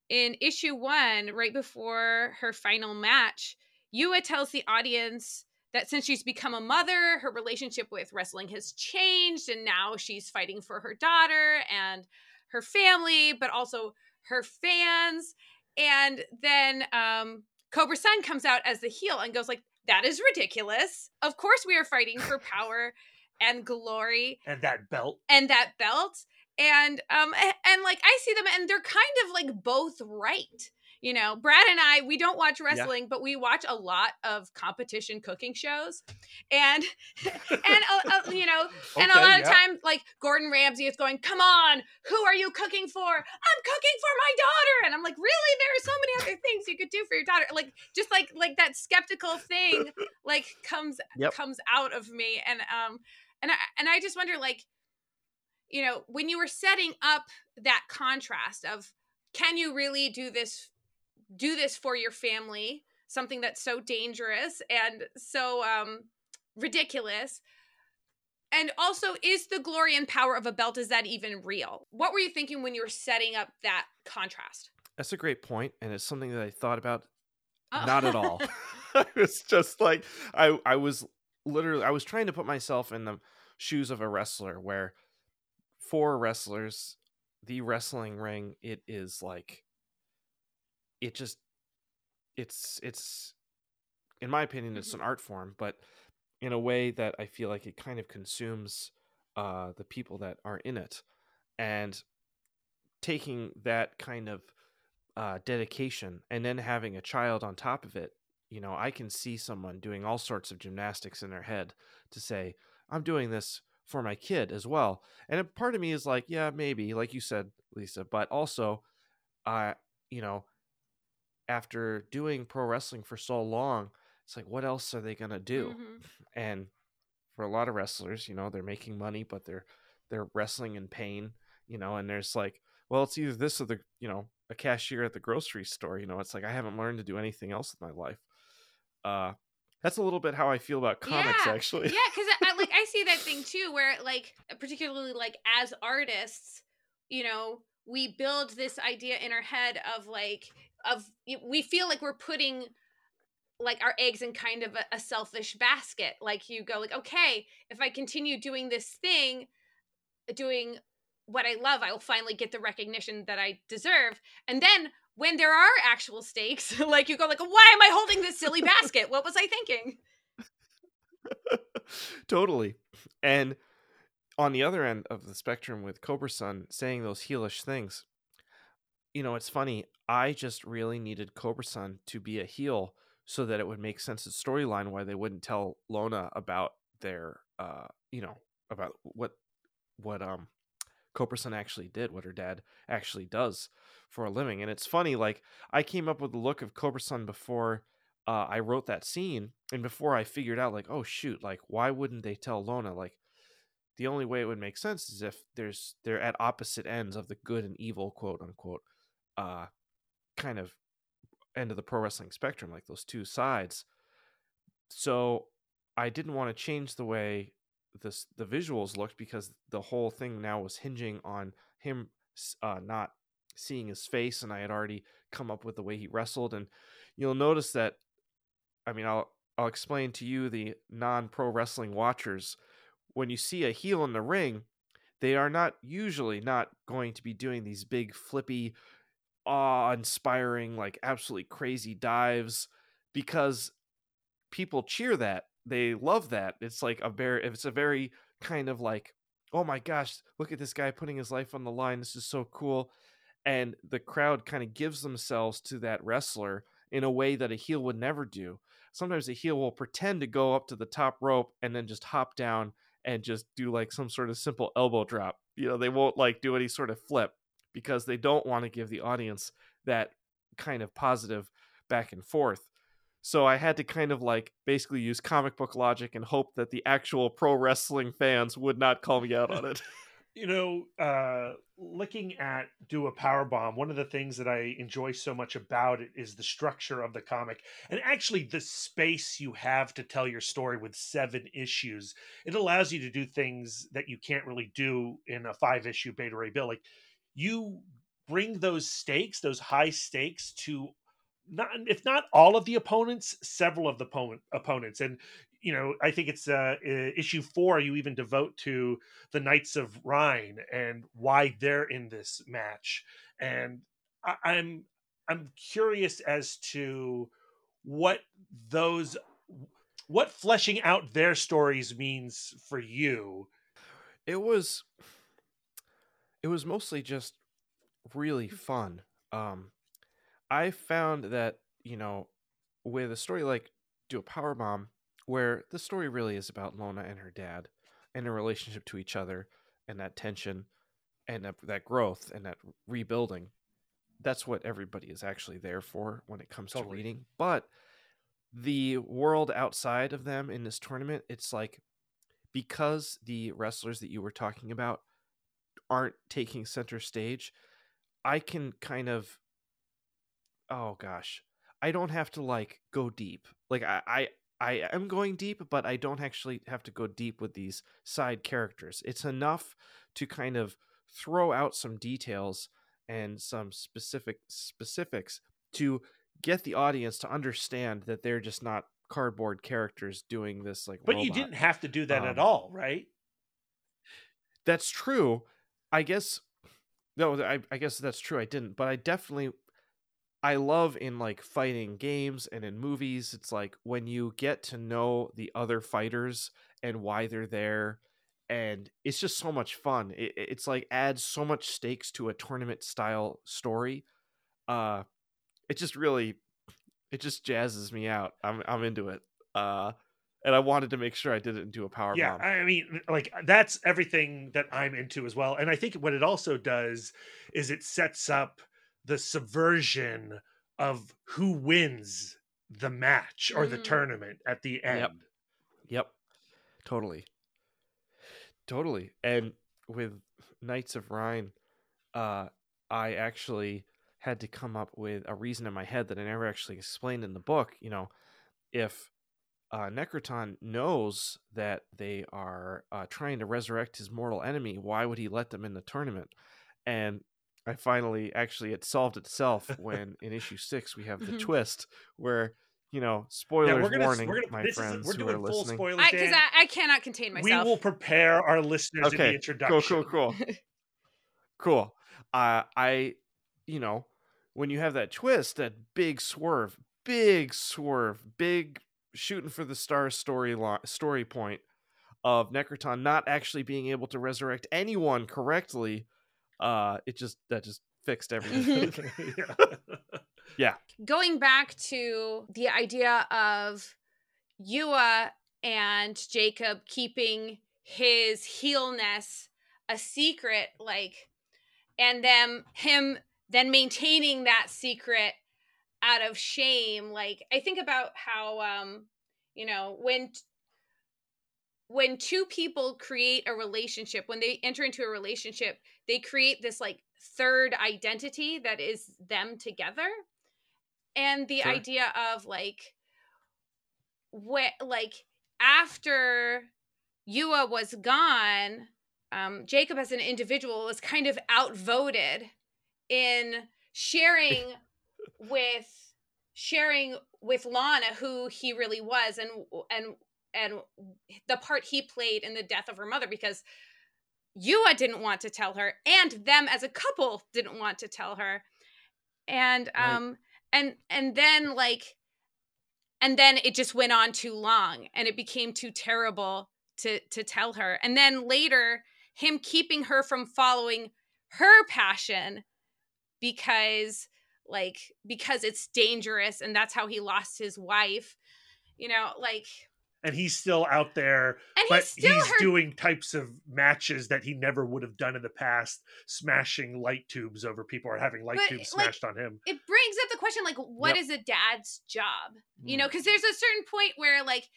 in issue 1 right before her final match Yua tells the audience that since she's become a mother her relationship with wrestling has changed and now she's fighting for her daughter and her family but also her fans and then um Cobra Sun comes out as the heel and goes like, "That is ridiculous. Of course we are fighting for <laughs> power and glory And that belt. and that belt." And um and like I see them and they're kind of like both right. You know, Brad and I, we don't watch wrestling, but we watch a lot of competition cooking shows. And <laughs> and uh, uh, you know, and a lot of yeah. times, like Gordon Ramsay is going, "Come on, who are you cooking for? I'm cooking for my daughter." And I'm like, "Really? There are so many other things you could do for your daughter." Like just like like that skeptical thing, like comes Yep. comes out of me, and um, and I and I just wonder, like, you know, when you were setting up that contrast of, can you really do this, do this for your family? Something that's so dangerous and so um ridiculous and also, is the glory and power of a belt is that even real? What were you thinking when you were setting up that contrast? That's a great point, and it's something that I thought about Oh. not at all. <laughs> <laughs> I was just like I I was literally I was trying to put myself in the shoes of a wrestler where for wrestlers the wrestling ring it is like it just it's it's in my opinion it's an art form but in a way that I feel like it kind of consumes uh the people that are in it. And taking that kind of uh, dedication and then having a child on top of it you know i can see someone doing all sorts of gymnastics in their head to say i'm doing this for my kid as well and a part of me is like yeah maybe like you said lisa but also uh you know after doing pro wrestling for so long it's like what else are they going to do Mhm. <laughs> and for a lot of wrestlers you know they're making money but they're they're wrestling in pain you know and there's like well it's either this or the you know a cashier at the grocery store you know it's like i haven't learned to do anything else in my life uh that's a little bit how i feel about comics Yeah. actually yeah, because I, like I see that thing <laughs> too, where like particularly like as artists, you know, we build this idea in our head of like of we feel like we're putting like our eggs in kind of a, a selfish basket. Like you go like, okay, if I continue doing this thing, doing what I love, I will finally get the recognition that I deserve. And then when there are actual stakes, <laughs> like you go like, why am I holding this silly basket? What was I thinking? <laughs> totally and on the other end of the spectrum with cobra sun saying those heelish things you know it's funny i just really needed cobra sun to be a heel so that it would make sense of storyline why they wouldn't tell lona about their uh you know about what what um cobra sun actually did what her dad actually does for a living and it's funny like i came up with the look of cobra sun before uh, I wrote that scene, and before I figured out, like, oh shoot, like, why wouldn't they tell Lona? Like, the only way it would make sense is if there's they're at opposite ends of the good and evil, quote unquote, uh, kind of end of the pro wrestling spectrum, like those two sides. So I didn't want to change the way this the visuals looked because the whole thing now was hinging on him uh, not seeing his face, and I had already come up with the way he wrestled, and you'll notice that I mean, I'll I'll explain to you the non-pro wrestling watchers. When you see a heel in the ring, they are not usually not going to be doing these big flippy, awe-inspiring, like absolutely crazy dives because people cheer that. They love that. It's like a very it's a very kind of like, oh my gosh, look at this guy putting his life on the line. This is so cool. And the crowd kind of gives themselves to that wrestler in a way that a heel would never do. Sometimes a heel will pretend to go up to the top rope and then just hop down and just do like some sort of simple elbow drop. You know, they won't like do any sort of flip because they don't want to give the audience that kind of positive back and forth. So I had to kind of like basically use comic book logic and hope that the actual pro wrestling fans would not call me out on <laughs> it. You know, uh, looking at do a power bomb, one of the things that I enjoy so much about it is the structure of the comic and actually the space you have to tell your story with seven issues. It allows you to do things that you can't really do in a five issue Beta Ray Bill. Like you bring those stakes, those high stakes to not if not all of the opponents, several of the opponent, opponents, and you know I think it's uh, issue four. You even devote to the Knights of Rhine and why they're in this match, and I, I'm I'm curious as to what those what fleshing out their stories means for you. It was it was mostly just really fun. Um I found that, you know, with a story like Do a Power Bomb, where the story really is about Lona and her dad and their relationship to each other and that tension and that, that growth and that rebuilding. That's what everybody is actually there for when it comes Totally. to reading. But the world outside of them in this tournament, it's like because the wrestlers that you were talking about aren't taking center stage, I can kind of oh gosh. I don't have to like go deep. Like I, I I am going deep, but I don't actually have to go deep with these side characters. It's enough to kind of throw out some details and some specific specifics to get the audience to understand that they're just not cardboard characters doing this like But you didn't have to do that at Um, all, right? That's true. I guess no, I, I guess that's true. I didn't, but I definitely I love in like fighting games and in movies. It's like when you get to know the other fighters and why they're there, and it's just so much fun. It, it- it's like adds so much stakes to a tournament style story. Uh, it just really, it just jazzes me out. I'm I'm into it. Uh, and I wanted to make sure I didn't do a power yeah bomb. i mean like that's everything that i'm into as well and i think what it also does is it sets up the subversion of who wins the match or the Mm. tournament at the end Yep. Yep. Totally. Totally. And with Knights of Rhine, uh, I actually had to come up with a reason in my head that I never actually explained in the book. You know, if uh, Necroton knows that they are uh, trying to resurrect his mortal enemy, why would he let them in the tournament? And I finally actually it solved itself <laughs> when in issue six we have the Mhm. twist where you know Yeah, spoilers we're gonna, warning we're gonna my this is, friends we're who doing are full listening. spoilers Because Dan. I, I, cannot contain myself. we will prepare our listeners in the introduction cool, cool, <laughs> cool, cool. Uh, I, you know, when you have that twist, that big swerve, big swerve, big shooting for the stars story lo- story point of Necroton not actually being able to resurrect anyone correctly. Uh, it just that just fixed everything. <laughs> <laughs> yeah. going back to the idea of Yua and Jacob keeping his heelness a secret, like, and them him then maintaining that secret out of shame. Like, I think about how, um, you know, when when two people create a relationship, when they enter into a relationship, they create this like third identity that is them together and the Sure. idea of like what like after Yua was gone, um, Jacob as an individual was kind of outvoted in sharing <laughs> with sharing with Lana who he really was and and and the part he played in the death of her mother because Yua didn't want to tell her and them as a couple didn't want to tell her and Right. um and and then like and then it just went on too long and it became too terrible to to tell her and then later him keeping her from following her passion because like because it's dangerous and that's how he lost his wife you know like And he's still out there, and but he's still he's doing types of matches that he never would have done in the past, smashing light tubes over people or having light But, tubes like, smashed on him. it brings up the question like what Yep. is a dad's job you Mm. know because there's a certain point where like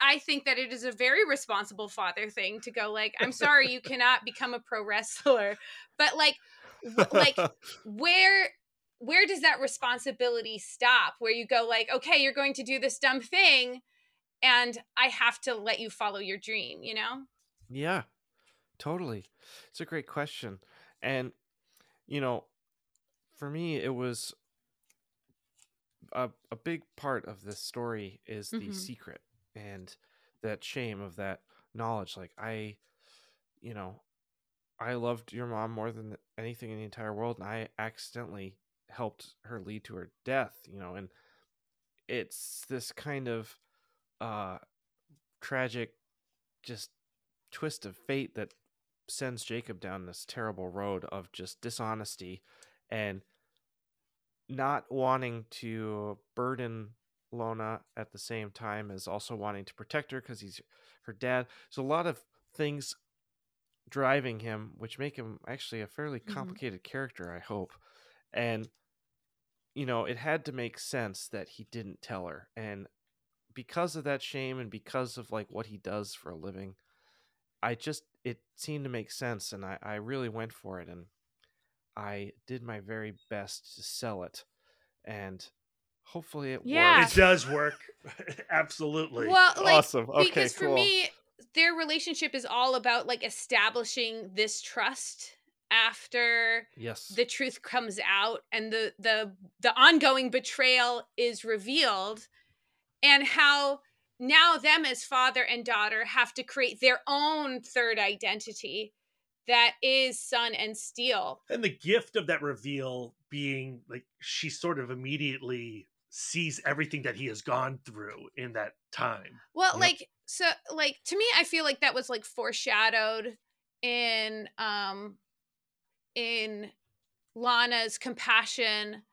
I think that it is a very responsible father thing to go like, I'm sorry, you <laughs> cannot become a pro wrestler, but like, w- like <laughs> where where does that responsibility stop? Where you go like, okay, you're going to do this dumb thing, and I have to let you follow your dream. You know? Yeah, totally. It's a great question. And, you know, for me, it was a, a big part of this story is the Mhm. secret and that shame of that knowledge. Like, I, you know, I loved your mom more than anything in the entire world, and I accidentally helped her lead to her death, you know, and it's this kind of uh tragic just twist of fate that sends Jacob down this terrible road of just dishonesty and not wanting to burden Lona at the same time as also wanting to protect her because he's her dad. So a lot of things driving him, which make him actually a fairly Mhm. complicated character, I hope. And you know, it had to make sense that he didn't tell her. And because of that shame and because of like what he does for a living, I just it seemed to make sense and I, I really went for it and I did my very best to sell it. And hopefully it Yeah. worked. It does <laughs> work. <laughs> Absolutely. Well, like awesome. Okay, because for cool. me their relationship is all about like establishing this trust after yes. the truth comes out and the the the ongoing betrayal is revealed and how now them as father and daughter have to create their own third identity that is sun and steel and the gift of that reveal being like she sort of immediately sees everything that he has gone through in that time. Well, Yep. like so like to me I feel like that was like foreshadowed in um in Lana's compassion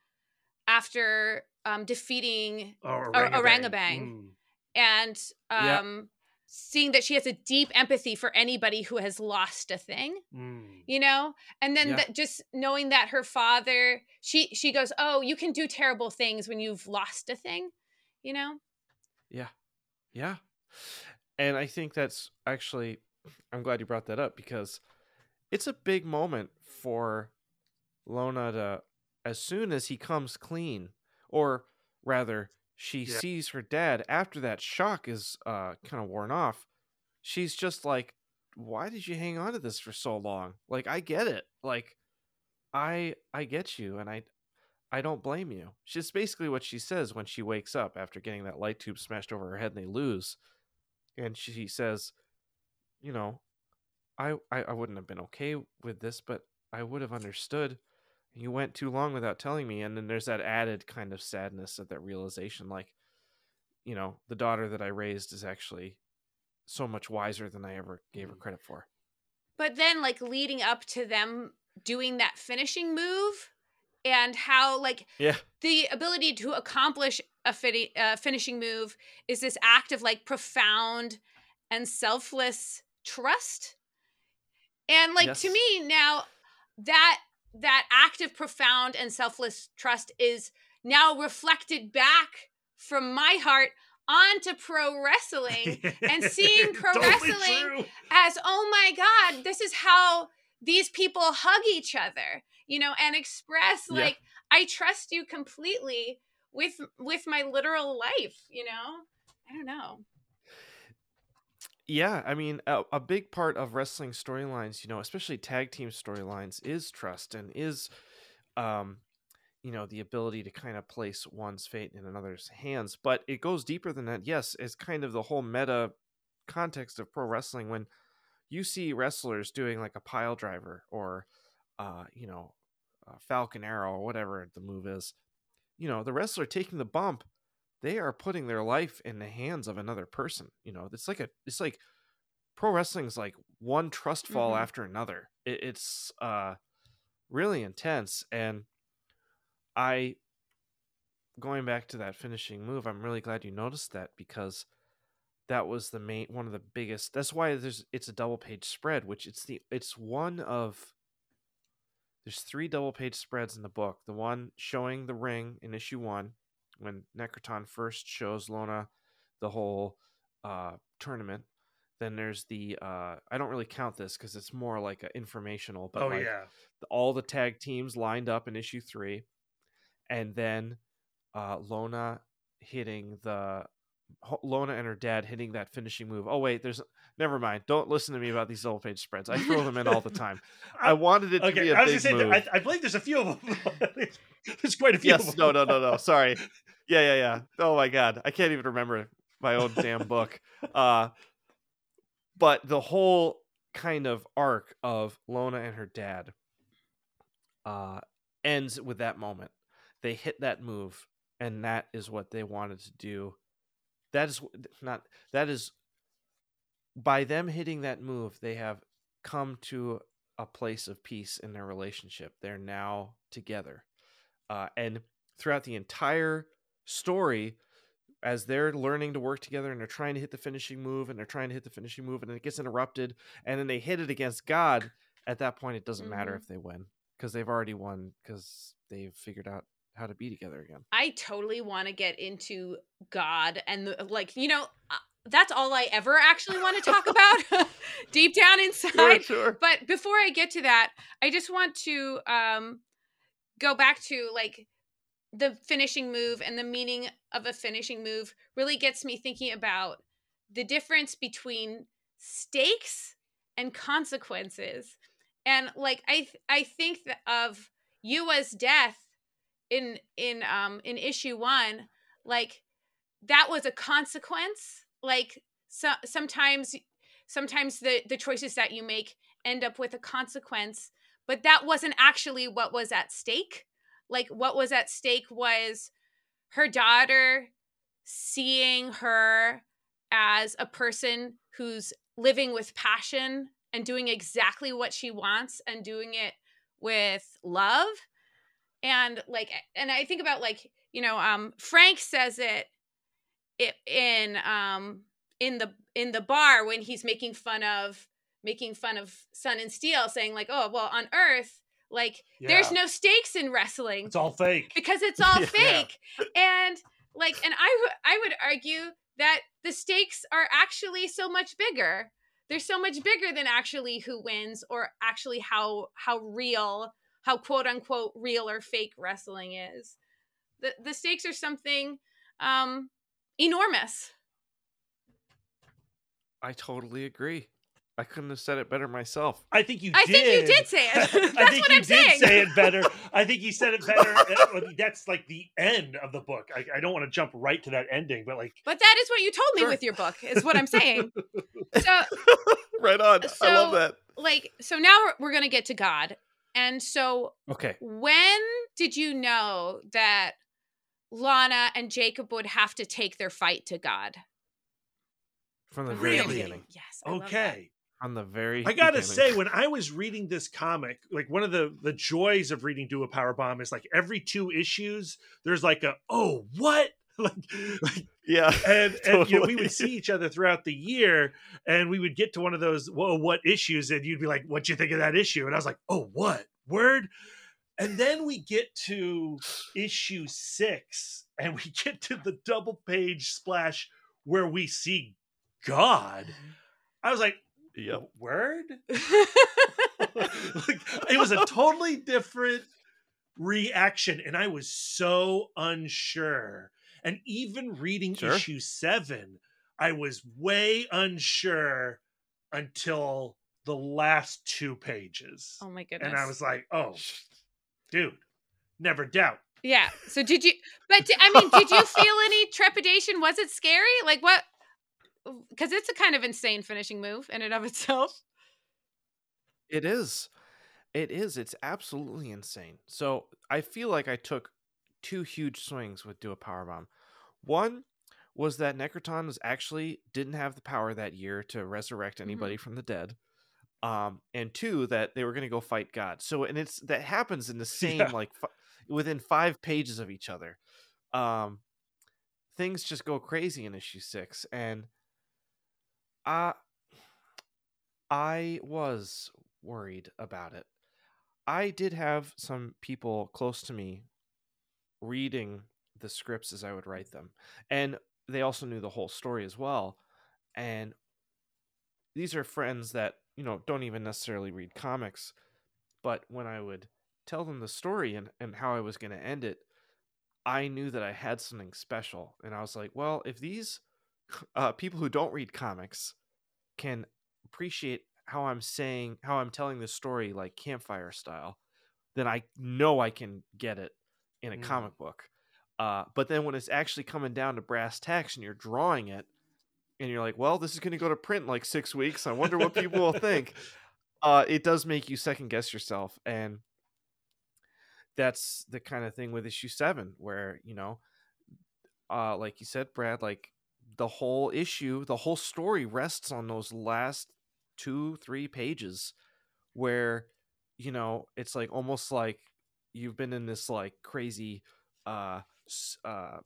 after um defeating Or- Orangabang. Orangabang. Mm. and um seeing that she has a deep empathy for anybody who has lost a thing Mm. you know and then Yeah. that just knowing that her father she she goes oh you can do terrible things when you've lost a thing you know Yeah. Yeah. And I think that's actually, I'm glad you brought that up because it's a big moment for Lona to, as soon as he comes clean, or rather, she Yeah. sees her dad after that shock is uh, kind of worn off. She's just like, why did you hang on to this for so long? Like, I get it. Like, I I get you, and I I don't blame you. She's basically what she says when she wakes up after getting that light tube smashed over her head and they lose. And she says, you know, I, I, I wouldn't have been okay with this, but I would have understood. You went too long without telling me. And then there's that added kind of sadness of that realization like, you know, the daughter that I raised is actually so much wiser than I ever gave her credit for. but then like leading up to them doing that finishing move and how like Yeah. the ability to accomplish a fiti- uh, finishing move is this act of like profound and selfless trust and like to me now that that act of profound and selfless trust is now reflected back from my heart onto pro wrestling and <laughs> seeing pro Totally wrestling true. as oh my god this is how these people hug each other you know and express Yeah. like i trust you completely with with my literal life you know i don't know Yeah, I mean, a, a big part of wrestling storylines, you know, especially tag team storylines, is trust and is, um, you know, the ability to kind of place one's fate in another's hands. But it goes deeper than that. Yes, it's kind of the whole meta context of pro wrestling when you see wrestlers doing like a pile driver or, uh, you know, Falcon Arrow or whatever the move is. You know, the wrestler taking the bump they are putting their life in the hands of another person. You know, it's like a, it's like pro wrestling's like one trust fall Mhm. after another. It, it's uh really intense, and I, going back to that finishing move, I'm really glad you noticed that because that was the main one of the biggest. That's why there's it's a double page spread, which it's the it's one of. There's three double page spreads in the book. The one showing the ring in issue one, when Necroton first shows Lona the whole uh, tournament. Then there's the uh, I don't really count this because it's more like a informational, but oh like yeah. all the tag teams lined up in issue three, and then uh, Lona hitting the Lona and her dad hitting that finishing move. Oh wait, there's never mind. Don't listen to me about these double page spreads. I throw them in all the <laughs> time. I wanted it to Okay, be a I was big say move. I, I believe there's a few of them. <laughs> there's quite a few. of yes, no, no, no, no. Sorry. <laughs> Yeah, yeah, yeah. Oh my god, I can't even remember my own damn book. Uh, but the whole kind of arc of Lona and her dad uh, ends with that moment. They hit that move, and that is what they wanted to do. That is not. That is by them hitting that move, they have come to a place of peace in their relationship. They're now together, uh, and throughout the entire story, as they're learning to work together and they're trying to hit the finishing move and they're trying to hit the finishing move and it gets interrupted and then they hit it against God. At that point, it doesn't matter Mhm. if they win because they've already won because they've figured out how to be together again. I totally want to get into God and the, like you know uh, that's all I ever actually want to talk about <laughs> <laughs> deep down inside. sure. But before I get to that, I just want to um go back to like the finishing move and the meaning of a finishing move really gets me thinking about the difference between stakes and consequences. And like I th- I think of you as death in in um in issue 1 like that was a consequence. Like so sometimes sometimes the the choices that you make end up with a consequence but that wasn't actually what was at stake. Like what was at stake was her daughter seeing her as a person who's living with passion and doing exactly what she wants and doing it with love and like and i think about like you know um frank says it, it in um in the in the bar when he's making fun of making fun of sun and steel saying like oh well on earth like there's no stakes in wrestling It's all fake. because it's <laughs> all Yeah. fake and like and i i would argue that the stakes are actually so much bigger they're so much bigger than actually who wins or actually how how real how quote unquote real or fake wrestling is the the stakes are something um enormous I totally agree. I couldn't have said it better myself. I think you i did. think you did say it <laughs> that's I think what you i'm did saying say it better. I think you said it better. That's like the end of the book. I, I don't want to jump right to that ending, but like, but that is what you told me Sure. with your book is what i'm saying <laughs> so right on. I love that. like so now we're, we're gonna get to god and so Okay. when did you know that lana and jacob would have to take their fight to god From the From very beginning. yes I okay. On the very I gotta beginning. say, when I was reading this comic, like one of the the joys of reading Do a Power Bomb is like every two issues, there's like a oh what <laughs> like, like Yeah. and, <laughs> and you know, we would see each other throughout the year, and we would get to one of those whoa what issues, and you'd be like, "What'd you think of that issue?" And I was like, "Oh, what word?" And then we get to issue six, and we <laughs> get to the double page splash where we see God. I was like, Yep. "Word?" like, it was a totally different reaction and i was so unsure and even reading Sure. issue 7 i was way unsure until the last two pages oh my goodness and i was like oh <laughs> dude never doubt yeah so did you but di- i mean did you <laughs> feel any trepidation was it scary like what because it's a kind of insane finishing move in and of itself It is. It is. It's absolutely insane. So I feel like I took two huge swings with Do a power bomb. One was that Necroton was actually didn't have the power that year to resurrect anybody from the dead. Um, and two, that they were going to go fight God. So, and it's that happens in the <laughs> same Yeah. like fi- within five pages of each other. Um, things just go crazy in issue six, and I I was worried about it. I did have some people close to me reading the scripts as I would write them. And they also knew the whole story as well. and these are friends that you know don't even necessarily read comics but when i would tell them the story and, and how i was going to end it i knew that i had something special and i was like well if these uh, people who don't read comics can appreciate how i'm saying how i'm telling this story like campfire style then i know i can get it in a Mm. comic book uh, but then when it's actually coming down to brass tacks and you're drawing it and you're like, well, this is going to go to print in like six weeks. I wonder what people will think. <laughs> Uh, it does make you second guess yourself. And that's the kind of thing with issue seven, where, you know, uh, like you said, Brad, like the whole issue, the whole story rests on those last two, three pages where, you know, it's like almost like you've been in this like crazy, uh, uh,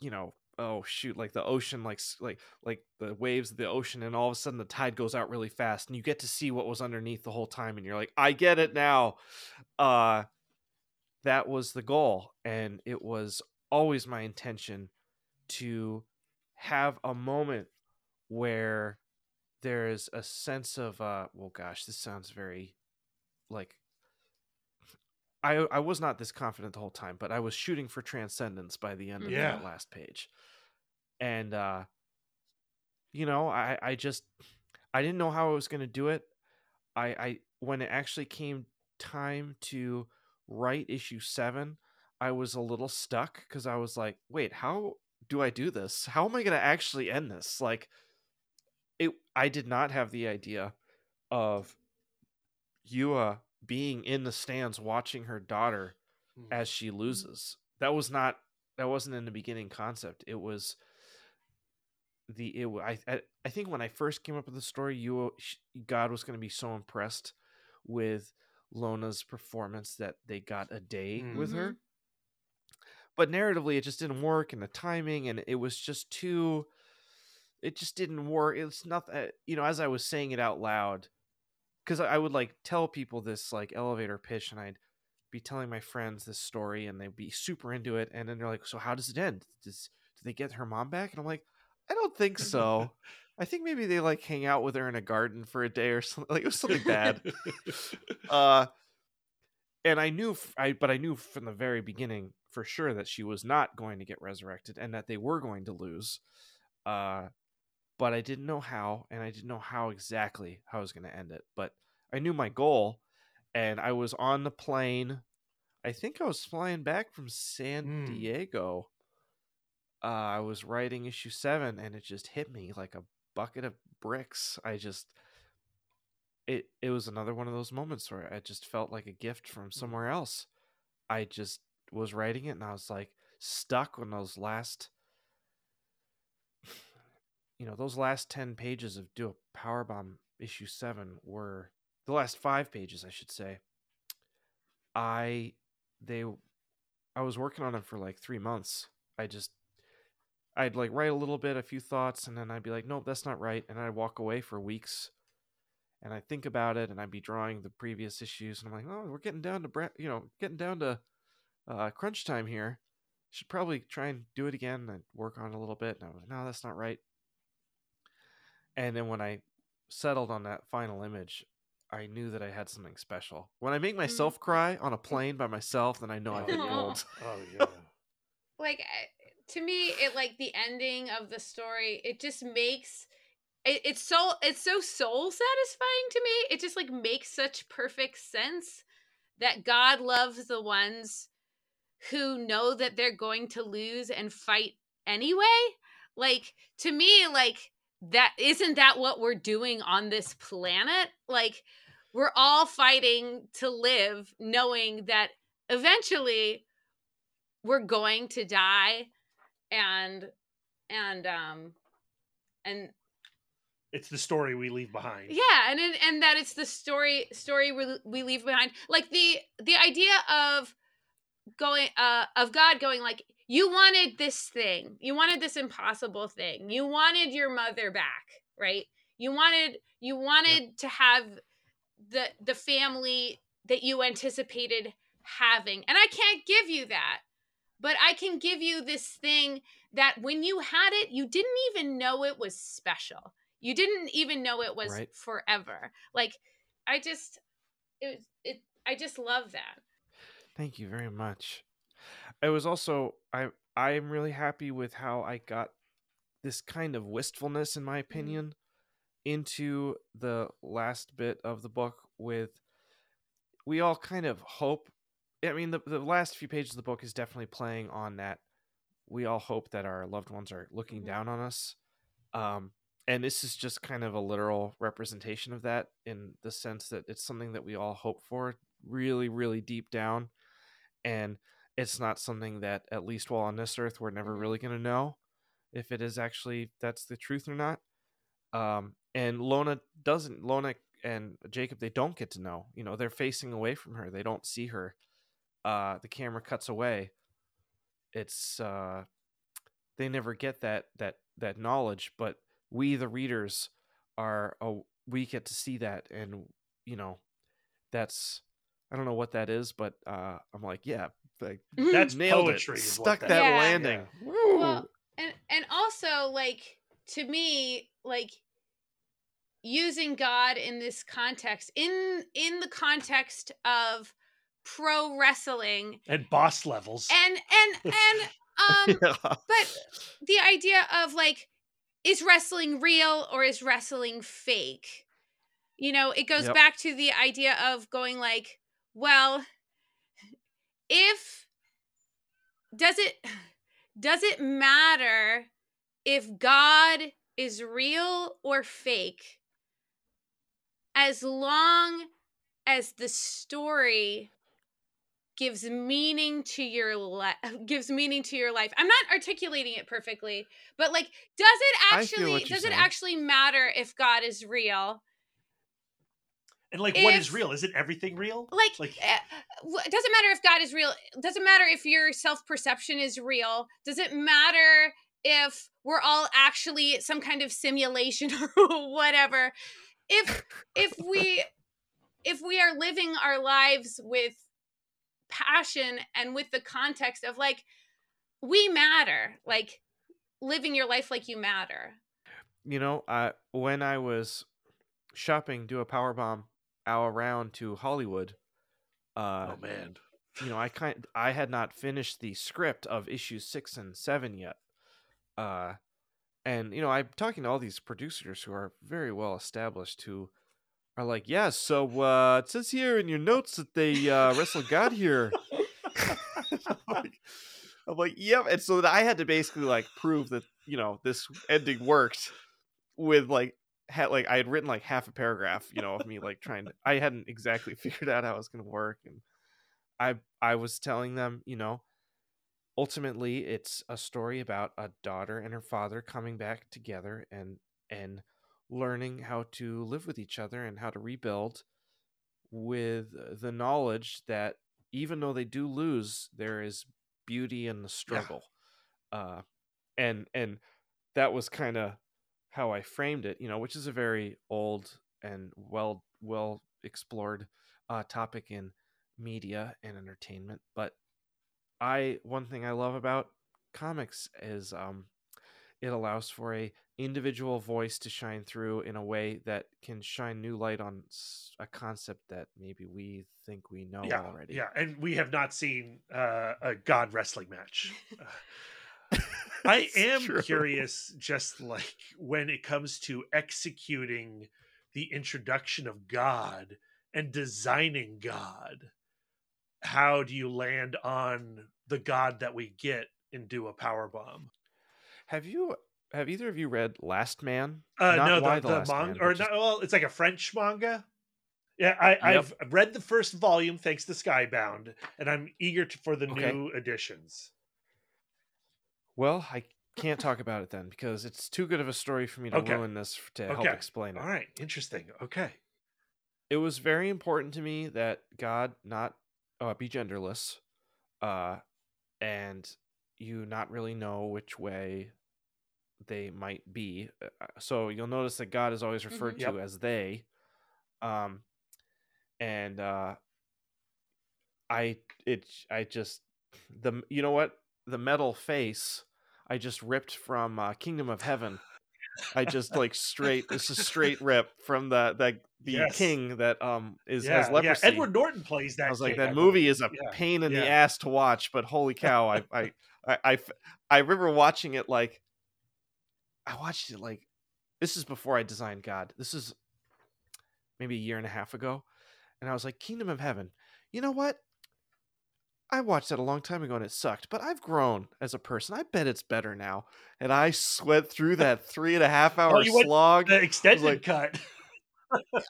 you know, oh shoot like the ocean like like like the waves of the ocean and all of a sudden the tide goes out really fast and you get to see what was underneath the whole time and you're like i get it now. Uh that was the goal and it was always my intention to have a moment where there's a sense of uh well gosh this sounds very like I, I was not this confident the whole time, but I was shooting for transcendence by the end of Yeah. that last page. And uh you know, I I just I didn't know how I was going to do it. I I when it actually came time to write issue 7, I was a little stuck cuz I was like, "Wait, how do I do this? How am I going to actually end this?" Like it I did not have the idea of you Yua being in the stands watching her daughter Mm. as she loses. That was not that wasn't in the beginning concept. It was the it I I, I think when I first came up with the story, you God was going to be so impressed with Lona's performance that they got a day with her. But narratively, it just didn't work, and the timing, and it was just too. It just didn't work. It's not, uh, you know, as I was saying it out loud, because I would like tell people this like elevator pitch, and I'd be telling my friends this story, and they'd be super into it, and then they're like, "So how does it end? Does do they get her mom back?" And I'm like, "I don't think so. <laughs> I think maybe they like hang out with her in a garden for a day or something. <laughs> Like it was something bad." <laughs> uh and i knew i but i knew from the very beginning for sure that she was not going to get resurrected and that they were going to lose uh but i didn't know how and i didn't know how exactly how i was going to end it but i knew my goal and i was on the plane i think i was flying back from san Hmm. diego uh i was writing issue 7 and it just hit me like a bucket of bricks i just it it was another one of those moments where I just felt like a gift from somewhere else. I just was writing it and I was like stuck when those last you know, those last 10 pages of Do a Powerbomb issue 7 were the last 5 pages, I should say. I they I was working on them for like 3 months. I just I'd like write a little bit, a few thoughts, and then I'd be like, nope, that's not right. And I'd walk away for weeks and I think about it, and I'd be drawing the previous issues, and I'm like, oh, we're getting down to you know, getting down to uh, crunch time here. Should probably try and do it again and work on it a little bit. And I was like, no, that's not right. And then when I settled on that final image, I knew that I had something special. When I make myself mm. cry on a plane by myself, then I know I've hit Aw. <laughs> gold. oh, oh <laughs> yeah. like to me it like the ending of the story it just makes it, it's so it's so soul satisfying to me it just like makes such perfect sense that god loves the ones who know that they're going to lose and fight anyway like to me like that isn't that what we're doing on this planet like we're all fighting to live knowing that eventually we're going to die and and um and It's the story we leave behind. yeah and and that it's the story story we, we leave behind like the the idea of going uh of god going like you wanted this thing you wanted this impossible thing you wanted your mother back right you wanted you wanted to have the the family that you anticipated having and i can't give you that but I can give you this thing that when you had it, you didn't even know it was special. You didn't even know it was Right. forever. Like I just it was it I just love that. Thank you very much. I was also I I'm really happy with how I got this kind of wistfulness in my opinion into the last bit of the book with we all kind of hope I mean the the last few pages of the book is definitely playing on that we all hope that our loved ones are looking Mhm. down on us. Um and this is just kind of a literal representation of that in the sense that it's something that we all hope for really really deep down and it's not something that at least while on this earth we're never Mhm. really going to know if it is actually that's the truth or not. Um and lona doesn't lona and jacob they don't get to know you know they're facing away from her they don't see her. Uh the camera cuts away. It's uh they never get that that that knowledge but we the readers are oh, we get to see that and you know that's i don't know what that is but uh i'm like yeah like That's nailed poetry. it is what stuck that Yeah. landing Well, and and also like to me like using god in this context in in the context of pro wrestling And boss levels. and and <laughs> and um <laughs> Yeah. but the idea of like is wrestling real or is wrestling fake you know it goes Yep. back to the idea of going like well if does it does it matter if god is real or fake? As long as the story gives meaning to your life gives meaning to your life. I'm not articulating it perfectly but like does it actually does it actually matter if god is real and like, what is real? Isn't everything real? like, Like- eh, it doesn't matter if god is real it doesn't matter if your self-perception is real does it matter if we're all actually some kind of simulation <laughs> or whatever if if we if we are living our lives with passion and with the context of like we matter like living your life like you matter you know uh when i was shopping do a power bomb hour round to hollywood uh oh man. you know i kind i had not finished the script of issues six and seven yet uh and you know i'm talking to all these producers who are very well established who are like yeah so uh it says here in your notes that they uh wrestled god here <laughs> <laughs> I'm like, I'm like, yep. And so I had to basically like prove that you know this ending worked with like had like I had written like half a paragraph, you know, of me like trying to. I hadn't exactly <laughs> figured out how it was going to work, and I I was telling them, you know, ultimately it's a story about a daughter and her father coming back together and and learning how to live with each other and how to rebuild with the knowledge that even though they do lose there is beauty in the struggle uh and and that was kind of how i framed it you know which is a very old and well well explored uh topic in media and entertainment but i one thing i love about comics is um it allows for a individual voice to shine through in a way that can shine new light on a concept that maybe we think we know yeah, already yeah, and we have not seen uh, a God wrestling match. <laughs> <laughs> I am true. curious, just like when it comes to executing the introduction of God and designing God, how do you land on the God that we get and do a power bomb? have you have either of you read Lastman Uh, Not no, the, the the, manga, or but just- no, well, it's like a French manga. Yeah, I, I've read the first volume thanks to Skybound, and I'm eager to, for the Okay. new editions. Well i can't talk about it then because it's too good of a story for me to Okay. ruin this to help explain it All right, interesting. Okay. it was very important to me that God not uh, be genderless, uh, and you not really know which way they might be. Uh, So you'll notice that God is always referred Mhm. to as they, um, and uh, I it I just the you know what the metal face I just ripped from uh, Kingdom of Heaven. I just like straight. This is straight <laughs> rip from the the the Yes. king that um is yeah, has leprosy. yeah. Edward Norton plays that. I was like, king, that I movie believe. is a Yeah, pain in the ass to watch, but holy <laughs> cow, I I I I remember watching it like, I watched it like, this is before I designed God. This is maybe a year and a half ago, and I was like, Kingdom of Heaven. You know what? I watched that a long time ago and it sucked, but I've grown as a person. I bet it's better now. And I sweat through <laughs> that three and a half hour Oh, slog. The extended like- cut.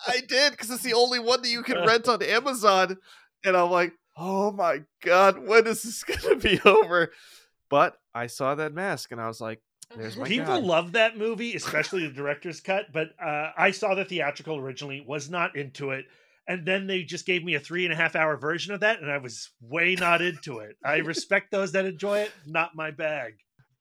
I did because it's the <laughs> only one that you can rent on Amazon, and I'm like, oh my god, when is this gonna be <laughs> over? But I saw that mask, and I was like, there's my People god. love that movie, especially the director's cut. But uh, I saw the theatrical originally, was not into it, and then they just gave me a three and a half hour version of that, and I was way not into it. I <laughs> respect those that enjoy it, not my bag.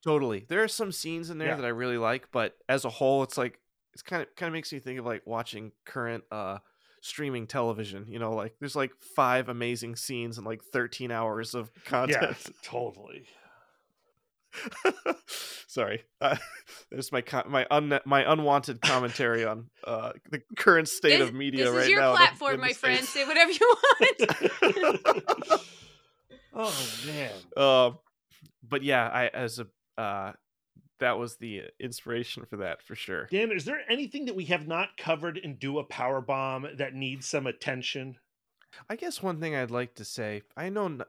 totally. There are some scenes in there Yeah. that I really like, but as a whole, it's like it's kind of kind of makes me think of like watching current uh streaming television. You know, like there's like five amazing scenes and like 13 hours of content Yeah, content. <laughs> totally. <laughs> Sorry, uh, <laughs> there's my co- my un- my unwanted commentary on uh, the current state This, of media this right is your now. in the- platform, in the my friend. Say whatever you want. <laughs> oh man. Uh, but yeah, I as a uh, that was the inspiration for that for sure. Dan, is there anything that we have not covered in Do a Power Bomb that needs some attention? I guess one thing I'd like to say, I know n-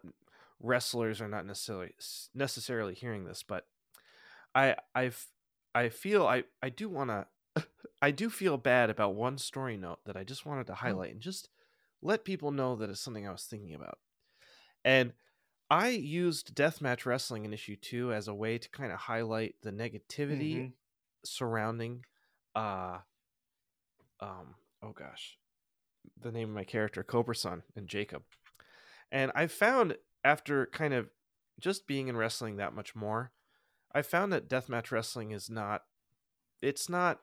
wrestlers are not necessarily necessarily hearing this, but I I've I feel I I do want to <laughs> I do feel bad about one story note that I just wanted to highlight and just let people know that it's something I was thinking about. And I used deathmatch wrestling in issue 2 as a way to kind of highlight the negativity Mhm. surrounding uh um oh gosh the name of my character Cobrasun and jacob and i found after kind of just being in wrestling that much more i found that deathmatch wrestling is not it's not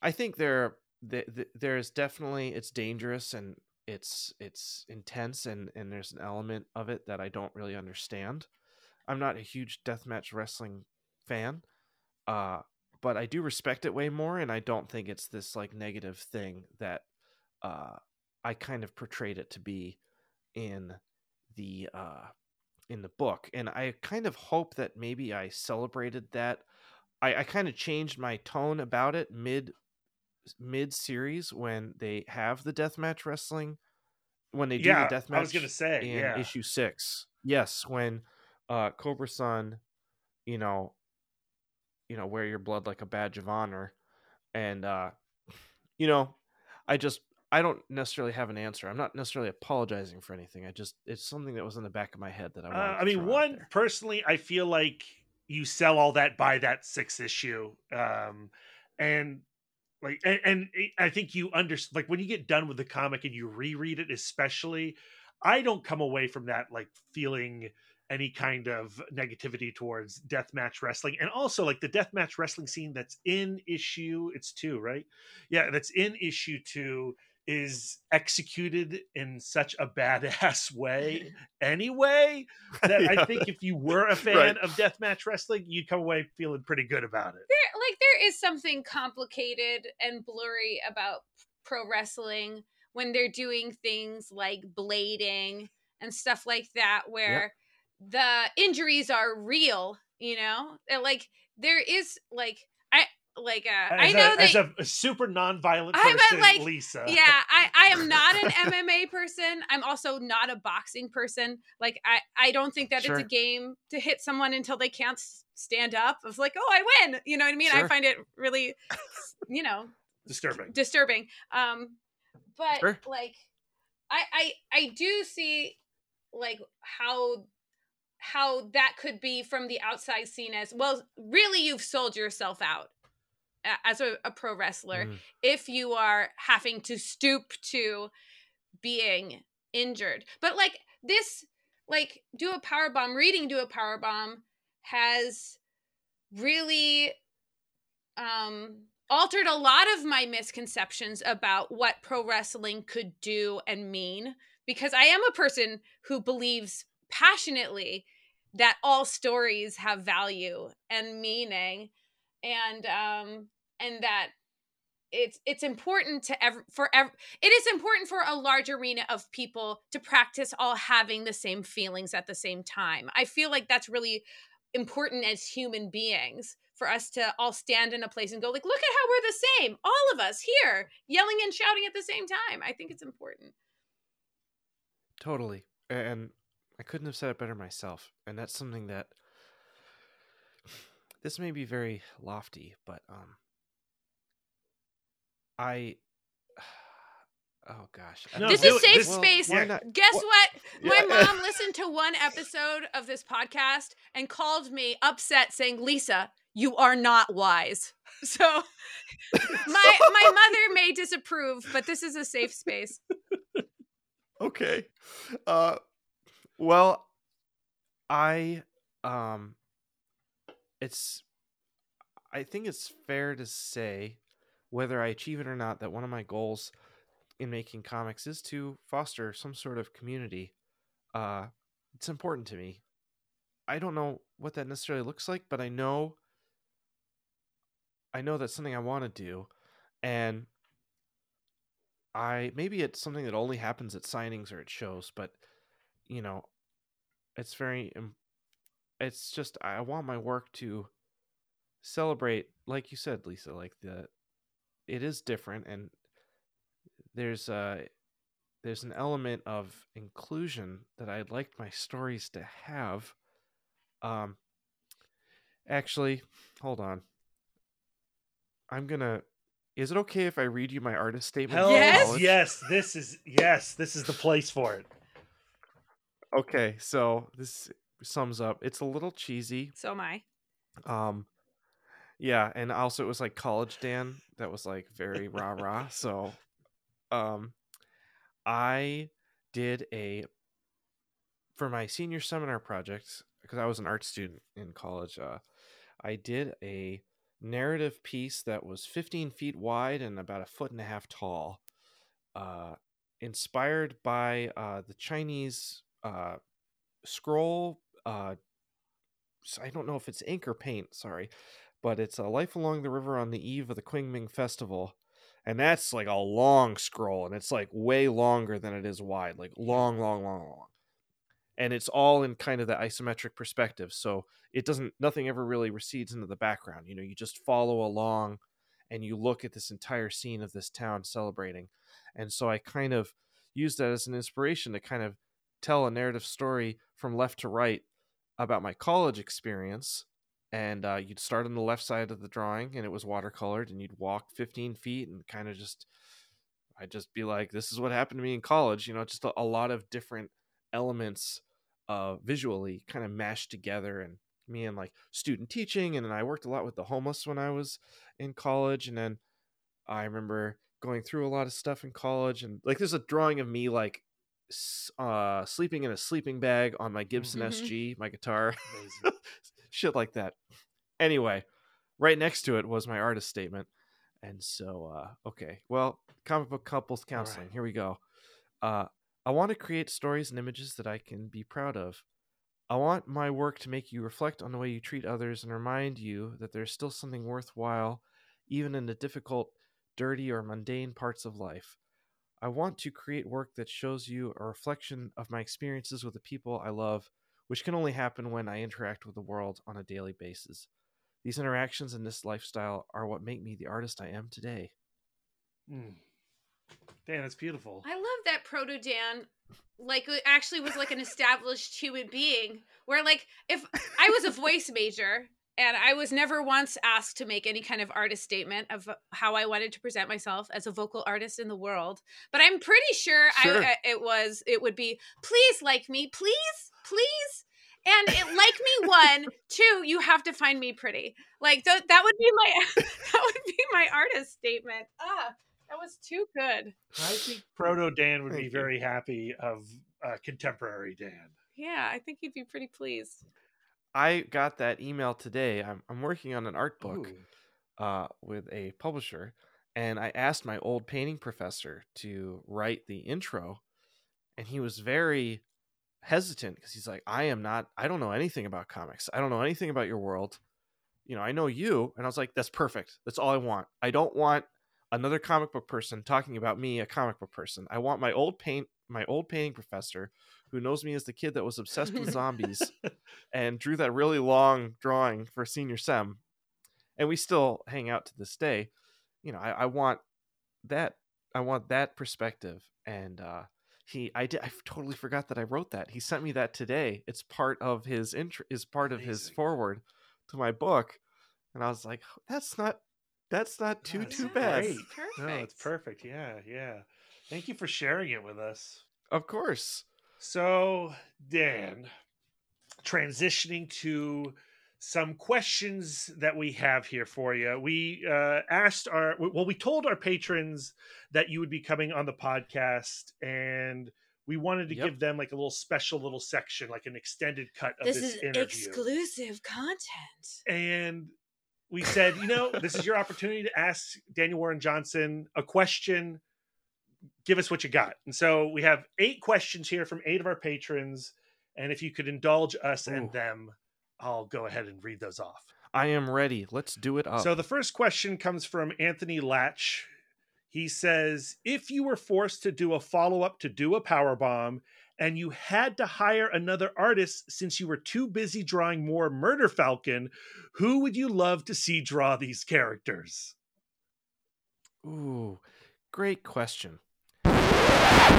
i think there th- th- there's definitely it's dangerous and it's it's intense and and there's an element of it that i don't really understand. I'm not a huge deathmatch wrestling fan uh but I do respect it way more, and I don't think it's this like negative thing that uh, I kind of portrayed it to be in the uh, in the book. And I kind of hope that maybe I celebrated that. I, I kind of changed my tone about it mid mid series when they have the death match wrestling when they do Yeah, the deathmatch I was gonna say, in yeah. issue six. Yes, when uh Cobrasun, you know, you know, wear your blood like a badge of honor. And uh you know, I just I don't necessarily have an answer. I'm not necessarily apologizing for anything. I just it's something that was in the back of my head that I Uh, I mean, one personally, I feel like you sell all that by that six issue, um, and like, and, and I think you understand. Like when you get done with the comic and you reread it, especially, I don't come away from that like feeling any kind of negativity towards deathmatch wrestling, and also like the deathmatch wrestling scene that's in issue. It's two, right? Yeah, that's in issue two is executed in such a badass <laughs> way <laughs> anyway that I think if you were a <laughs> fan Right. of deathmatch wrestling, you'd come away feeling pretty good about it. there like there is something complicated and blurry about pro wrestling when they're doing things like blading and stuff like that where the injuries are real you know And, like there is like like uh, i know a, that as a, a super non-violent person, like, Lisa. yeah i i am not an mma person i'm also not a boxing person like i i don't think that Sure. it's a game to hit someone until they can't stand up of like oh i win you know what i mean i find it really you know disturbing. disturbing um but Sure. like i i i do see like how how that could be from the outside seen as well really you've sold yourself out a- as a, a pro wrestler Mm. if you are having to stoop to being injured but like this like do a power bomb reading do a power bomb has really um altered a lot of my misconceptions about what pro wrestling could do and mean because I am a person who believes passionately that all stories have value and meaning and um and that it's it's important to ever for ever it is important for a large arena of people to practice all having the same feelings at the same time i feel like that's really important as human beings for us to all stand in a place and go like look at how we're the same all of us here yelling and shouting at the same time i think it's important Totally. And I couldn't have said it better myself. And that's something that this may be very lofty, but um I <sighs> oh gosh. No, this is it. safe This- space why yeah. not? Guess Wha- what? My Yeah. <laughs> mom listened to one episode of this podcast and called me upset saying, Lisa, you are not wise. <laughs> So <laughs> my my mother may disapprove, but this is a safe space. okay. Uh well, I um it's I think it's fair to say whether I achieve it or not that one of my goals in making comics is to foster some sort of community. Uh it's important to me. I don't know what that necessarily looks like, but I know I know that's something I want to do and I maybe it's something that only happens at signings or at shows, but you know, it's very it's just I want my work to celebrate like you said, Lisa, like the it is different and there's a there's an element of inclusion that I'd like my stories to have. Um actually, hold on. I'm going to is it okay if I read you my artist statement? Hell Yes? yes, this is yes, this is the place for it. Okay, so this sums up. It's a little cheesy. So am I. Um yeah, and also it was like college Dan that was like very rah rah. <laughs> So um I did a for my senior seminar project because I was an art student in college, uh I did a narrative piece that was 15 feet wide and about a foot and a half tall. Uh inspired by uh the Chinese uh scroll uh I don't know if it's ink or paint, sorry, but it's a life along the river on the eve of the Qingming festival. And that's like a long scroll and it's like way longer than it is wide, like long, long, long, long. And it's all in kind of the isometric perspective. So it doesn't, nothing ever really recedes into the background. You know, you just follow along and you look at this entire scene of this town celebrating. And so I kind of used that as an inspiration to kind of tell a narrative story from left to right about my college experience and uh, you'd start on the left side of the drawing and it was watercolored and you'd walk 15 feet and kind of just i'd just be like this is what happened to me in college you know just a, a lot of different elements uh, visually kind of mashed together and me and like student teaching and then i worked a lot with the homeless when i was in college and then i remember going through a lot of stuff in college and like there's a drawing of me like uh sleeping in a sleeping bag on my gibson Mhm. sg my guitar <laughs> shit like that. Anyway, right next to it was my artist statement. And so, uh, okay, well, comic book couples counseling. right. Here we go. Uh, I want to create stories and images that I can be proud of. I want my work to make you reflect on the way you treat others and remind you that there's still something worthwhile, even in the difficult, dirty, or mundane parts of life. I want to create work that shows you a reflection of my experiences with the people I love which can only happen when I interact with the world on a daily basis. These interactions and this lifestyle are what make me the artist I am today. Mm. Dan, that's beautiful. I love that Proto Dan like it actually was like an established human being where like if I was a voice major and I was never once asked to make any kind of artist statement of how I wanted to present myself as a vocal artist in the world, but I'm pretty sure, Sure. I, I it was it would be please like me, please, please. And it, like me <laughs> one, two, you have to find me pretty. Like th- that would be my <laughs> that would be my artist statement. Ah, that was too good. I think Proto Dan would be you. very happy of uh, contemporary Dan. Yeah, I think he'd be pretty pleased. I got that email today. I'm, I'm working on an art book uh, with a publisher, and I asked my old painting professor to write the intro, and he was very hesitant because he's like, I am not, I don't know anything about comics. I don't know anything about your world. You know, I know you. And I was like, that's perfect. That's all I want. I don't want another comic book person talking about me, a comic book person. I want my old paint, my old painting professor who knows me as the kid that was obsessed with zombies <laughs> and drew that really long drawing for senior sem. And we still hang out to this day. You know, I, I want that I want that perspective. And uh he I did I totally forgot that I wrote that. He sent me that today. It's part of his intro is part of his forward to my book. And I was like, that's not that's not too That's too bad. Perfect. No, it's perfect. Yeah, yeah. Thank you for sharing it with us. Of course. So, Dan, transitioning to some questions that we have here for you. We uh, asked our, well, we told our patrons that you would be coming on the podcast, and we wanted to Yep. give them like a little special little section, like an extended cut of this, This is interview. exclusive content. and we said, you know, this is your <laughs> opportunity to ask Daniel Warren Johnson a question. Give us what you got. And so we have eight questions here from eight of our patrons. And if you could indulge us and them, I'll go ahead and read those off. I am ready. Let's do it up. So the first question comes from Anthony Latch. He says, if you were forced to do a follow up to do a power bomb and you had to hire another artist since you were too busy drawing more Murder Falcon, who would you love to see draw these characters? Ooh, great question.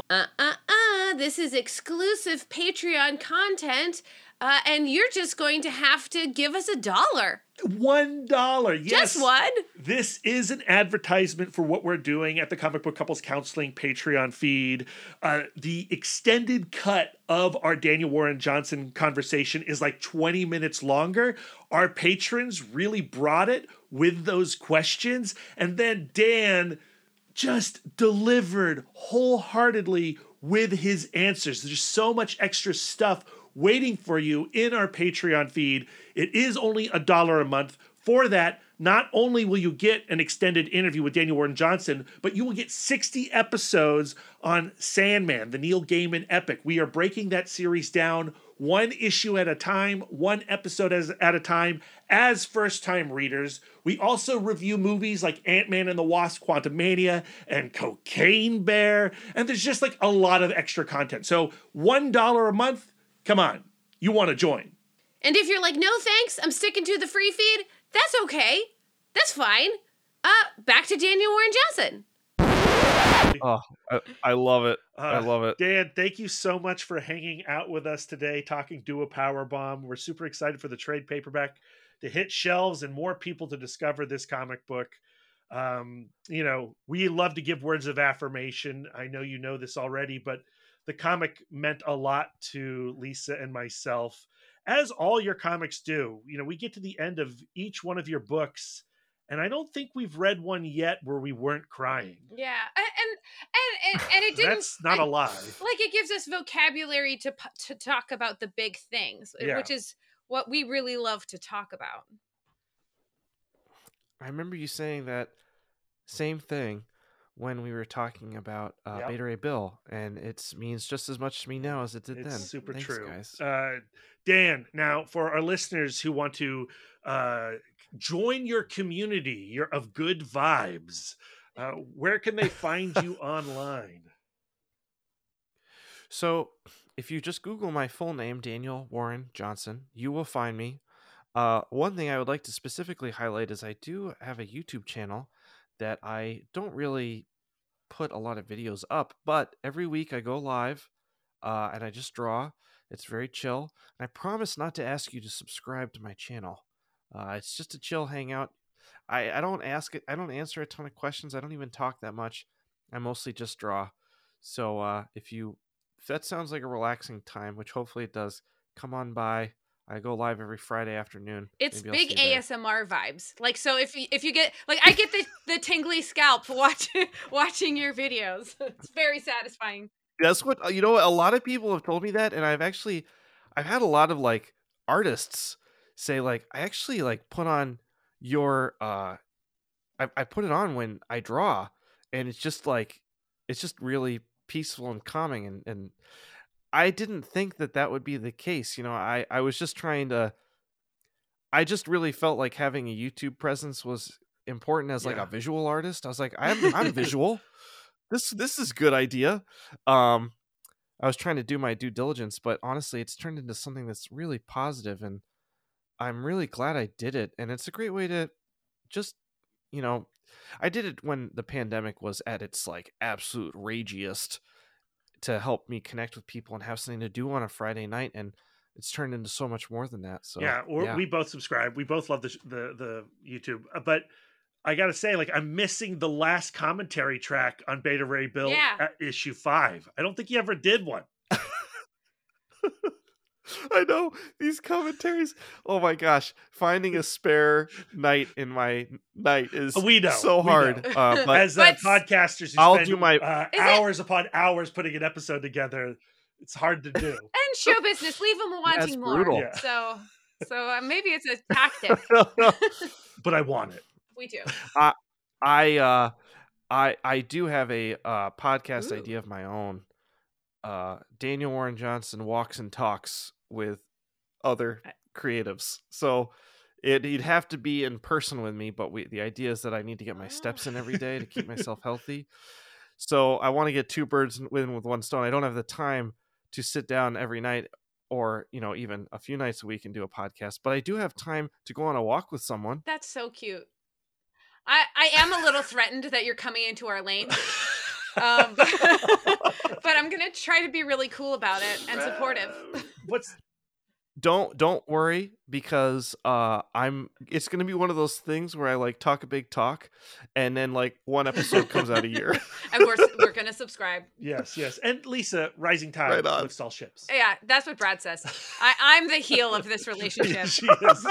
Uh uh uh. This is exclusive Patreon content. Uh, and you're just going to have to give us a dollar. One dollar. Yes. Just one. This is an advertisement for what we're doing at the Comic Book Couples Counseling Patreon feed. Uh, the extended cut of our Daniel Warren Johnson conversation is like 20 minutes longer. Our patrons really brought it with those questions. And then Dan just delivered wholeheartedly with his answers. There's so much extra stuff waiting for you in our Patreon feed. It is only a dollar a month. For that, not only will you get an extended interview with Daniel Warren Johnson, but you will get 60 episodes on Sandman, the Neil Gaiman epic. We are breaking that series down one issue at a time, one episode as, at a time, as first time readers. We also review movies like Ant Man and the Wasp, Quantumania, and Cocaine Bear. And there's just like a lot of extra content. So, $1 a month, come on, you want to join. And if you're like, no thanks, I'm sticking to the free feed, that's okay. That's fine. Uh, back to Daniel Warren Johnson. <laughs> Oh, I, I love it. I Uh, love it. Dan, thank you so much for hanging out with us today, talking Do a Power Bomb. We're super excited for the trade paperback to hit shelves and more people to discover this comic book. Um, you know, we love to give words of affirmation. I know you know this already, but the comic meant a lot to Lisa and myself, as all your comics do. You know, we get to the end of each one of your books, and I don't think we've read one yet where we weren't crying. Yeah, and and and, and it <laughs> didn't. That's not a and- lie. Like it gives us vocabulary to to talk about the big things, uh, Yeah. which is what we really love to talk about. I remember you saying that same thing when we were talking about uh, Yep. Beta Ray Bill, and it means just as much to me now as it did It's then. super Thanks, true. guys. Uh, Dan, now for our listeners who want to uh, join your community, you're of good vibes, uh, where can they find you <laughs> online? So, if you just Google my full name, Daniel Warren Johnson, you will find me. Uh, one thing I would like to specifically highlight is I do have a YouTube channel that I don't really put a lot of videos up, but every week I go live uh, and I just draw. It's very chill. And I promise not to ask you to subscribe to my channel. Uh, it's just a chill hangout. I, I don't ask it. I don't answer a ton of questions. I don't even talk that much. I mostly just draw. So uh, if you if that sounds like a relaxing time, which hopefully it does, come on by. I go live every Friday afternoon. It's big you there. ASMR vibes. Like so, if you, if you get like I get the the tingly scalp <laughs> watching watching your videos. <laughs> It's very satisfying. That's what uh, you know. A lot of people have told me that, and I've actually, I've had a lot of like artists say like, I actually like put on your, uh, I, I put it on when I draw, and it's just like, it's just really peaceful and calming, and and I didn't think that that would be the case. You know, I I was just trying to. I just really felt like having a YouTube presence was important as like Yeah. a visual artist. I was like, I'm I'm <laughs> visual. This this is good idea. Um, I was trying to do my due diligence, but honestly, it's turned into something that's really positive, and I'm really glad I did it. And it's a great way to just, you know, I did it when the pandemic was at its like absolute ragiest to help me connect with people and have something to do on a Friday night, and it's turned into so much more than that. So yeah, we're, we both subscribe. We both love the the the YouTube, Uh, but I gotta say, like, I'm missing the last commentary track on Beta Ray Bill Yeah. at issue five. I don't think he ever did one. <laughs> I know these commentaries. Oh my gosh, finding a spare night in my night is We know, so we hard. know. Uh, <laughs> but As uh, podcasters, who I'll spend, do my- uh, Is it- hours upon hours putting an episode together. It's hard to do. <laughs> And show business, leave them wanting it's more. brutal. Yeah. So, so uh, maybe it's a tactic. but I want it. we do. I uh I I do have a uh podcast Ooh. idea of my own. Uh Daniel Warren Johnson walks and talks with other creatives. So it, he'd have to be in person with me, but we the idea is that I need to get my steps in every day to keep myself <laughs> healthy. So I want to get two birds in with one stone. I don't have the time to sit down every night or, you know, even a few nights a week and do a podcast, but I do have time to go on a walk with someone. That's so cute. I I am a little threatened that you're coming into our lane. <laughs> Um, <laughs> but I'm gonna try to be really cool about it and supportive. <laughs> What's don't don't worry because uh i'm it's gonna be one of those things where i like talk a big talk and then like one episode comes out a year <laughs> And we're we're gonna subscribe. yes, yes, and Lisa, rising tide Right on. lifts all ships. Yeah, that's what Brad says. I I'm the heel of this <laughs> relationship. she is.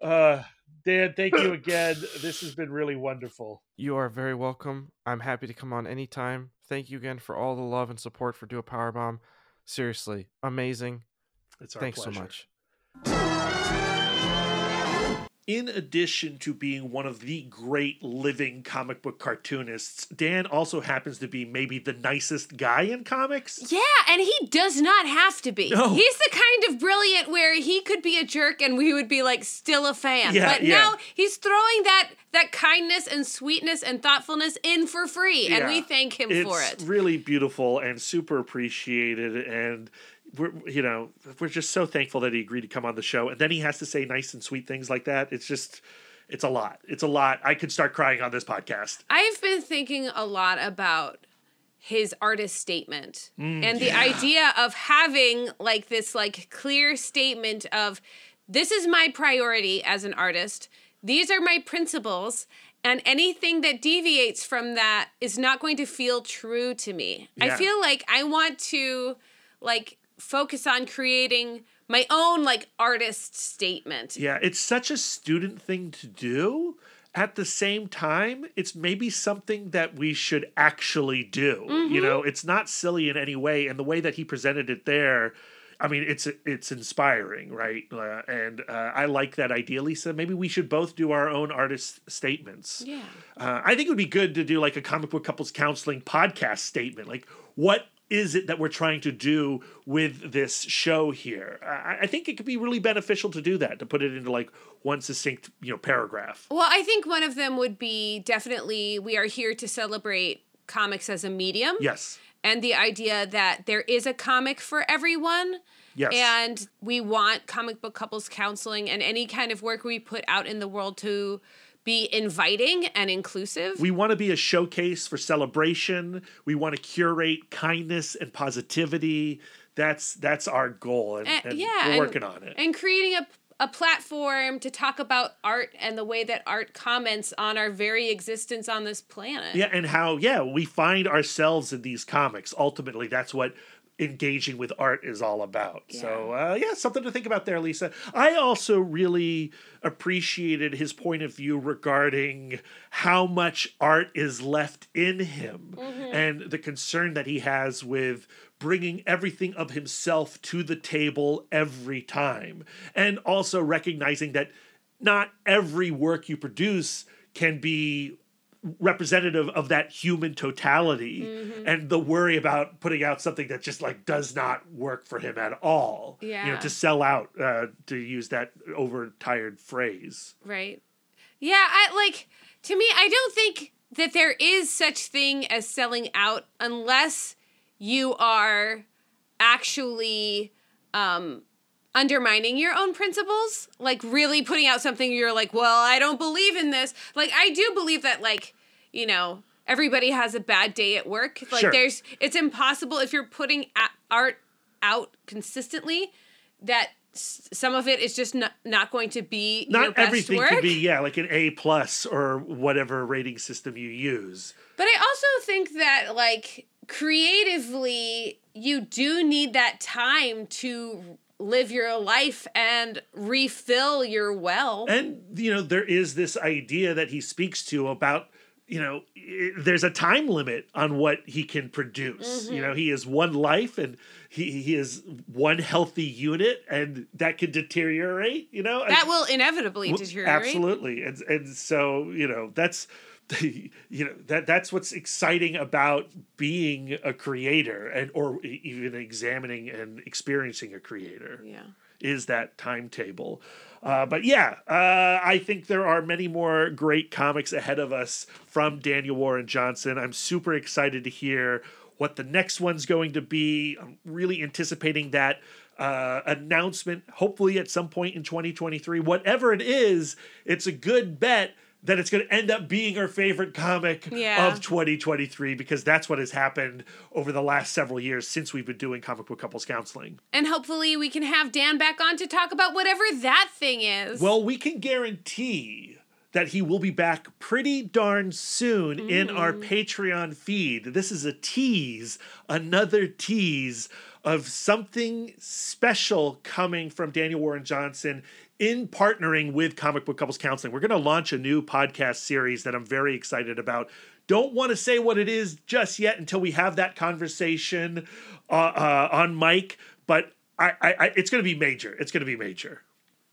Uh, Dan, thank you again. This has been really wonderful. you are very welcome i'm happy to come on anytime thank you again for all the love and support for do a power bomb seriously amazing. It's our thanks pleasure. so much In addition to being one of the great living comic book cartoonists, Dan also happens to be maybe the nicest guy in comics. Yeah, and he does not have to be. No. He's the kind of brilliant where he could be a jerk and we would be like still a fan. Yeah, but yeah. now he's throwing that that kindness and sweetness and thoughtfulness in for free, and we thank him it's for it. It's really beautiful and super appreciated and we're you know we're just so thankful that he agreed to come on the show. And then he has to say nice and sweet things like that. It's just it's a lot. It's a lot. I could start crying on this podcast. I've been thinking a lot about his artist statement Mm, and the idea of having like this like clear statement of this is my priority as an artist. These are my principles and anything that deviates from that is not going to feel true to me. I feel like i want to like focus on creating my own like artist statement yeah it's such a student thing to do at the same time it's maybe something that we should actually do you know it's not silly in any way and the way that he presented it there I mean, it's it's inspiring, right? Uh, and uh, I like that idea, Lisa. Maybe we should both do our own artist statements. yeah Uh, I think it would be good to do like a comic book couples counseling podcast statement. Like, what is it that we're trying to do with this show here? I, I think it could be really beneficial to do that, to put it into like one succinct, you know, paragraph. Well, I think one of them would be definitely we are here to celebrate comics as a medium Yes. and the idea that there is a comic for everyone Yes. and we want comic book couples counseling and any kind of work we put out in the world to be inviting and inclusive. we want to be a showcase for celebration. We want to curate kindness and positivity. That's that's our goal, and, And- and yeah, we're and- working on it. and creating a a platform to talk about art and the way that art comments on our very existence on this planet. Yeah, and how yeah we find ourselves in these comics. Ultimately, that's what engaging with art is all about. So uh, yeah, something to think about there, Lisa. I also really appreciated his point of view regarding how much art is left in him and the concern that he has with bringing everything of himself to the table every time and also recognizing that not every work you produce can be representative of that human totality Mm-hmm. and the worry about putting out something that just like does not work for him at all. You know, Yeah. to sell out, uh, to use that overtired phrase. Right. Yeah, I like to me I don't think that there is such thing as selling out unless you are actually um undermining your own principles, like really putting out something you're like, "Well, I don't believe in this." Like I do believe that like, you know, everybody has a bad day at work. Like Sure. there's it's impossible if you're putting art out consistently that some of it is just not, not going to be your Not everything work. could be, yeah, like an A plus or whatever rating system you use. But I also think that like creatively you do need that time to live your life and refill your well. And you know, there is this idea that he speaks to about you know, there's a time limit on what he can produce. You mm-hmm. know, he is one life and he, he is one healthy unit, and that could deteriorate. You know, that will inevitably deteriorate. Absolutely, and and so you know that's <laughs> you know that that's what's exciting about being a creator and or even examining and experiencing a creator Yeah. is that timetable. Uh, but yeah, uh, I think there are many more great comics ahead of us from Daniel Warren Johnson. I'm super excited to hear what the next one's going to be. I'm really anticipating that uh, announcement, hopefully at some point in 2023. Whatever it is, it's a good bet that it's going to end up being our favorite comic Yeah. of 2023 because that's what has happened over the last several years since we've been doing comic book couples counseling. And hopefully we can have Dan back on to talk about whatever that thing is. Well, we can guarantee that he will be back pretty darn soon in our mm. Patreon feed. This is a tease, another tease of something special coming from Daniel Warren Johnson in partnering with Comic Book Couples Counseling. We're going to launch a new podcast series that I'm very excited about. Don't want to say what it is just yet until we have that conversation uh, uh, on mic, but I, I, I, it's going to be major. It's going to be major.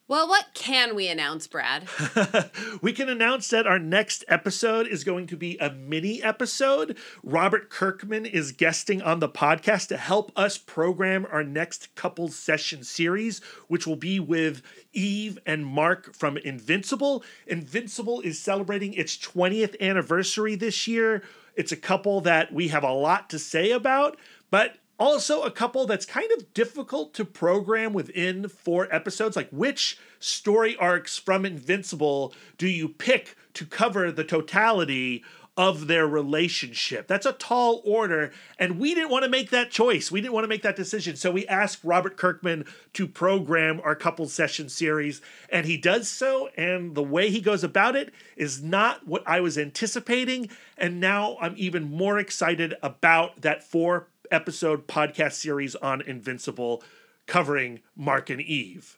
Well, what can we announce, Brad? <laughs> we can announce that our next episode is going to be a mini episode. Robert Kirkman is guesting on the podcast to help us program our next couple session series, which will be with Eve and Mark from Invincible. Invincible is celebrating its 20th anniversary this year. It's a couple that we have a lot to say about, but also a couple that's kind of difficult to program within four episodes. Like, which story arcs from Invincible do you pick to cover the totality of their relationship? That's a tall order, and we didn't want to make that choice. We didn't want to make that decision. So we asked Robert Kirkman to program our couple session series, and he does so. And the way he goes about it is not what I was anticipating. And now I'm even more excited about that four episode podcast series on Invincible covering Mark and Eve.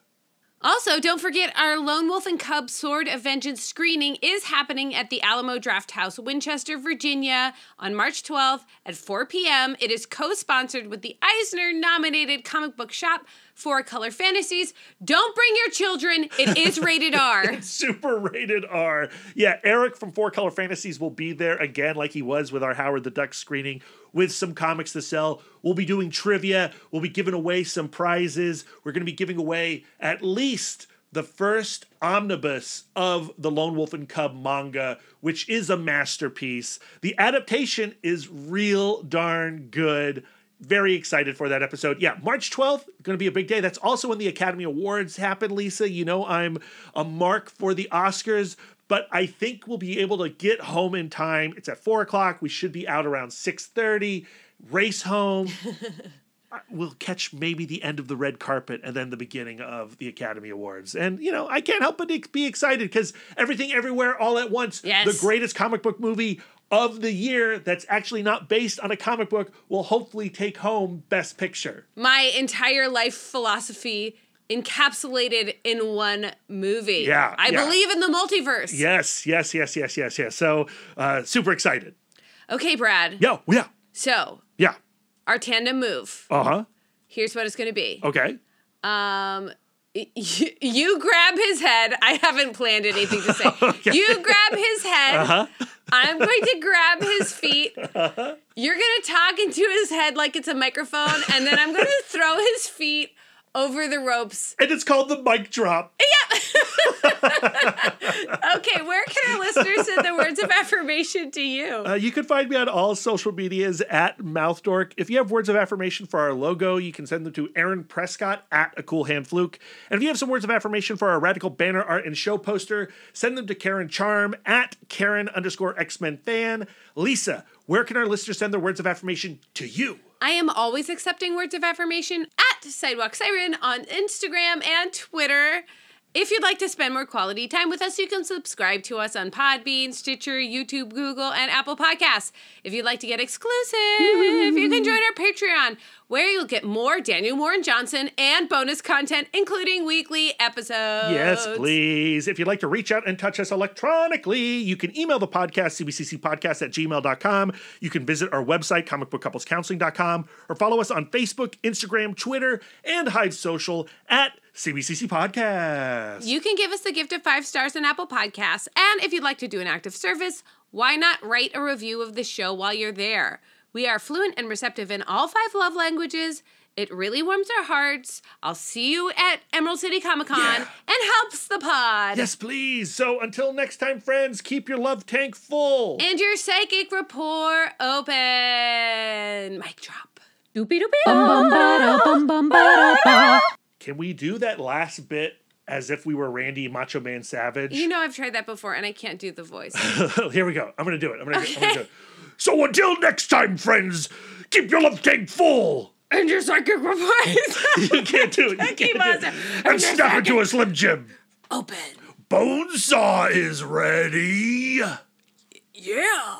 Also, don't forget our Lone Wolf and Cub Sword of Vengeance screening is happening at the Alamo Drafthouse, Winchester, Virginia, on March 12th at 4 p.m. It is co sponsored with the Eisner nominated comic book shop, Four Color Fantasies. Don't bring your children, it is <laughs> rated R. Super rated R. Yeah, Eric from Four Color Fantasies will be there again, like he was with our Howard the Duck screening, with some comics to sell. We'll be doing trivia. We'll be giving away some prizes. We're going to be giving away at least the first omnibus of the Lone Wolf and Cub manga, which is a masterpiece. The adaptation is real darn good. Very excited for that episode. Yeah, March 12th, going to be a big day. That's also when the Academy Awards happen, Lisa. You know, I'm a mark for the Oscars, but I think we'll be able to get home in time. It's at four o'clock. We should be out around 6:30. Race home. <laughs> we'll catch maybe the end of the red carpet and then the beginning of the Academy Awards. And, you know, I can't help but be excited because everything everywhere all at once, Yes. the greatest comic book movie of the year that's actually not based on a comic book will hopefully take home Best Picture. My entire life philosophy encapsulated in one movie. Yeah, I yeah. believe in the multiverse. Yes, yes, yes, yes, yes, yes. So, uh, super excited. Okay, Brad. Yo, yeah, So, yeah. our tandem move. Uh huh. Here's what it's going to be. Okay. Um, <laughs> you grab his head. I haven't planned anything to say. <laughs> You grab his head. Uh-huh. I'm going to grab his <laughs> feet. You're going to talk into his head like it's a microphone, and then I'm going to throw his feet over the ropes. And it's called the mic drop. <laughs> Okay, where can our listeners send the words of affirmation to you? Uh, you can find me on all social medias at MouthDork. If you have words of affirmation for our logo, you can send them to Aaron Prescott at A Cool Hand Fluke. And if you have some words of affirmation for our radical banner art and show poster, send them to Karen Charm at Karen underscore X Men fan. Lisa, where can our listeners send their words of affirmation to you? I am always accepting words of affirmation at Sidewalk Siren on Instagram and Twitter. If you'd like to spend more quality time with us, you can subscribe to us on Podbean, Stitcher, YouTube, Google, and Apple Podcasts. If you'd like to get exclusive, you can join our Patreon, where you'll get more Daniel Warren Johnson and bonus content, including weekly episodes. Yes, please. If you'd like to reach out and touch us electronically, you can email the podcast, cbccpodcast at gmail.com. You can visit our website, comicbookcouplescounseling.com, or follow us on Facebook, Instagram, Twitter, and Hive Social at CBCC Podcast. You can give us the gift of five stars on Apple Podcasts. And if you'd like to do an active service, why not write a review of the show while you're there? We are fluent and receptive in all five love languages. It really warms our hearts. I'll see you at Emerald City Comic Con Yeah. and helps the pod. yes, please. So until next time, friends, keep your love tank full. And your psychic rapport open. Mic drop. Doopy doopy. Bum bum ba bum bum ba ba. Can we do that last bit as if we were Randy Macho Man Savage? You know I've tried that before and I can't do the voice. <laughs> Here we go. I'm gonna do it. I'm gonna, gonna do it. So until next time, friends, keep your love tank full. and your psychic rapport <laughs> You can't do it. You can't do it. And snap into a Slim Jim. open. Bonesaw is ready. Yeah.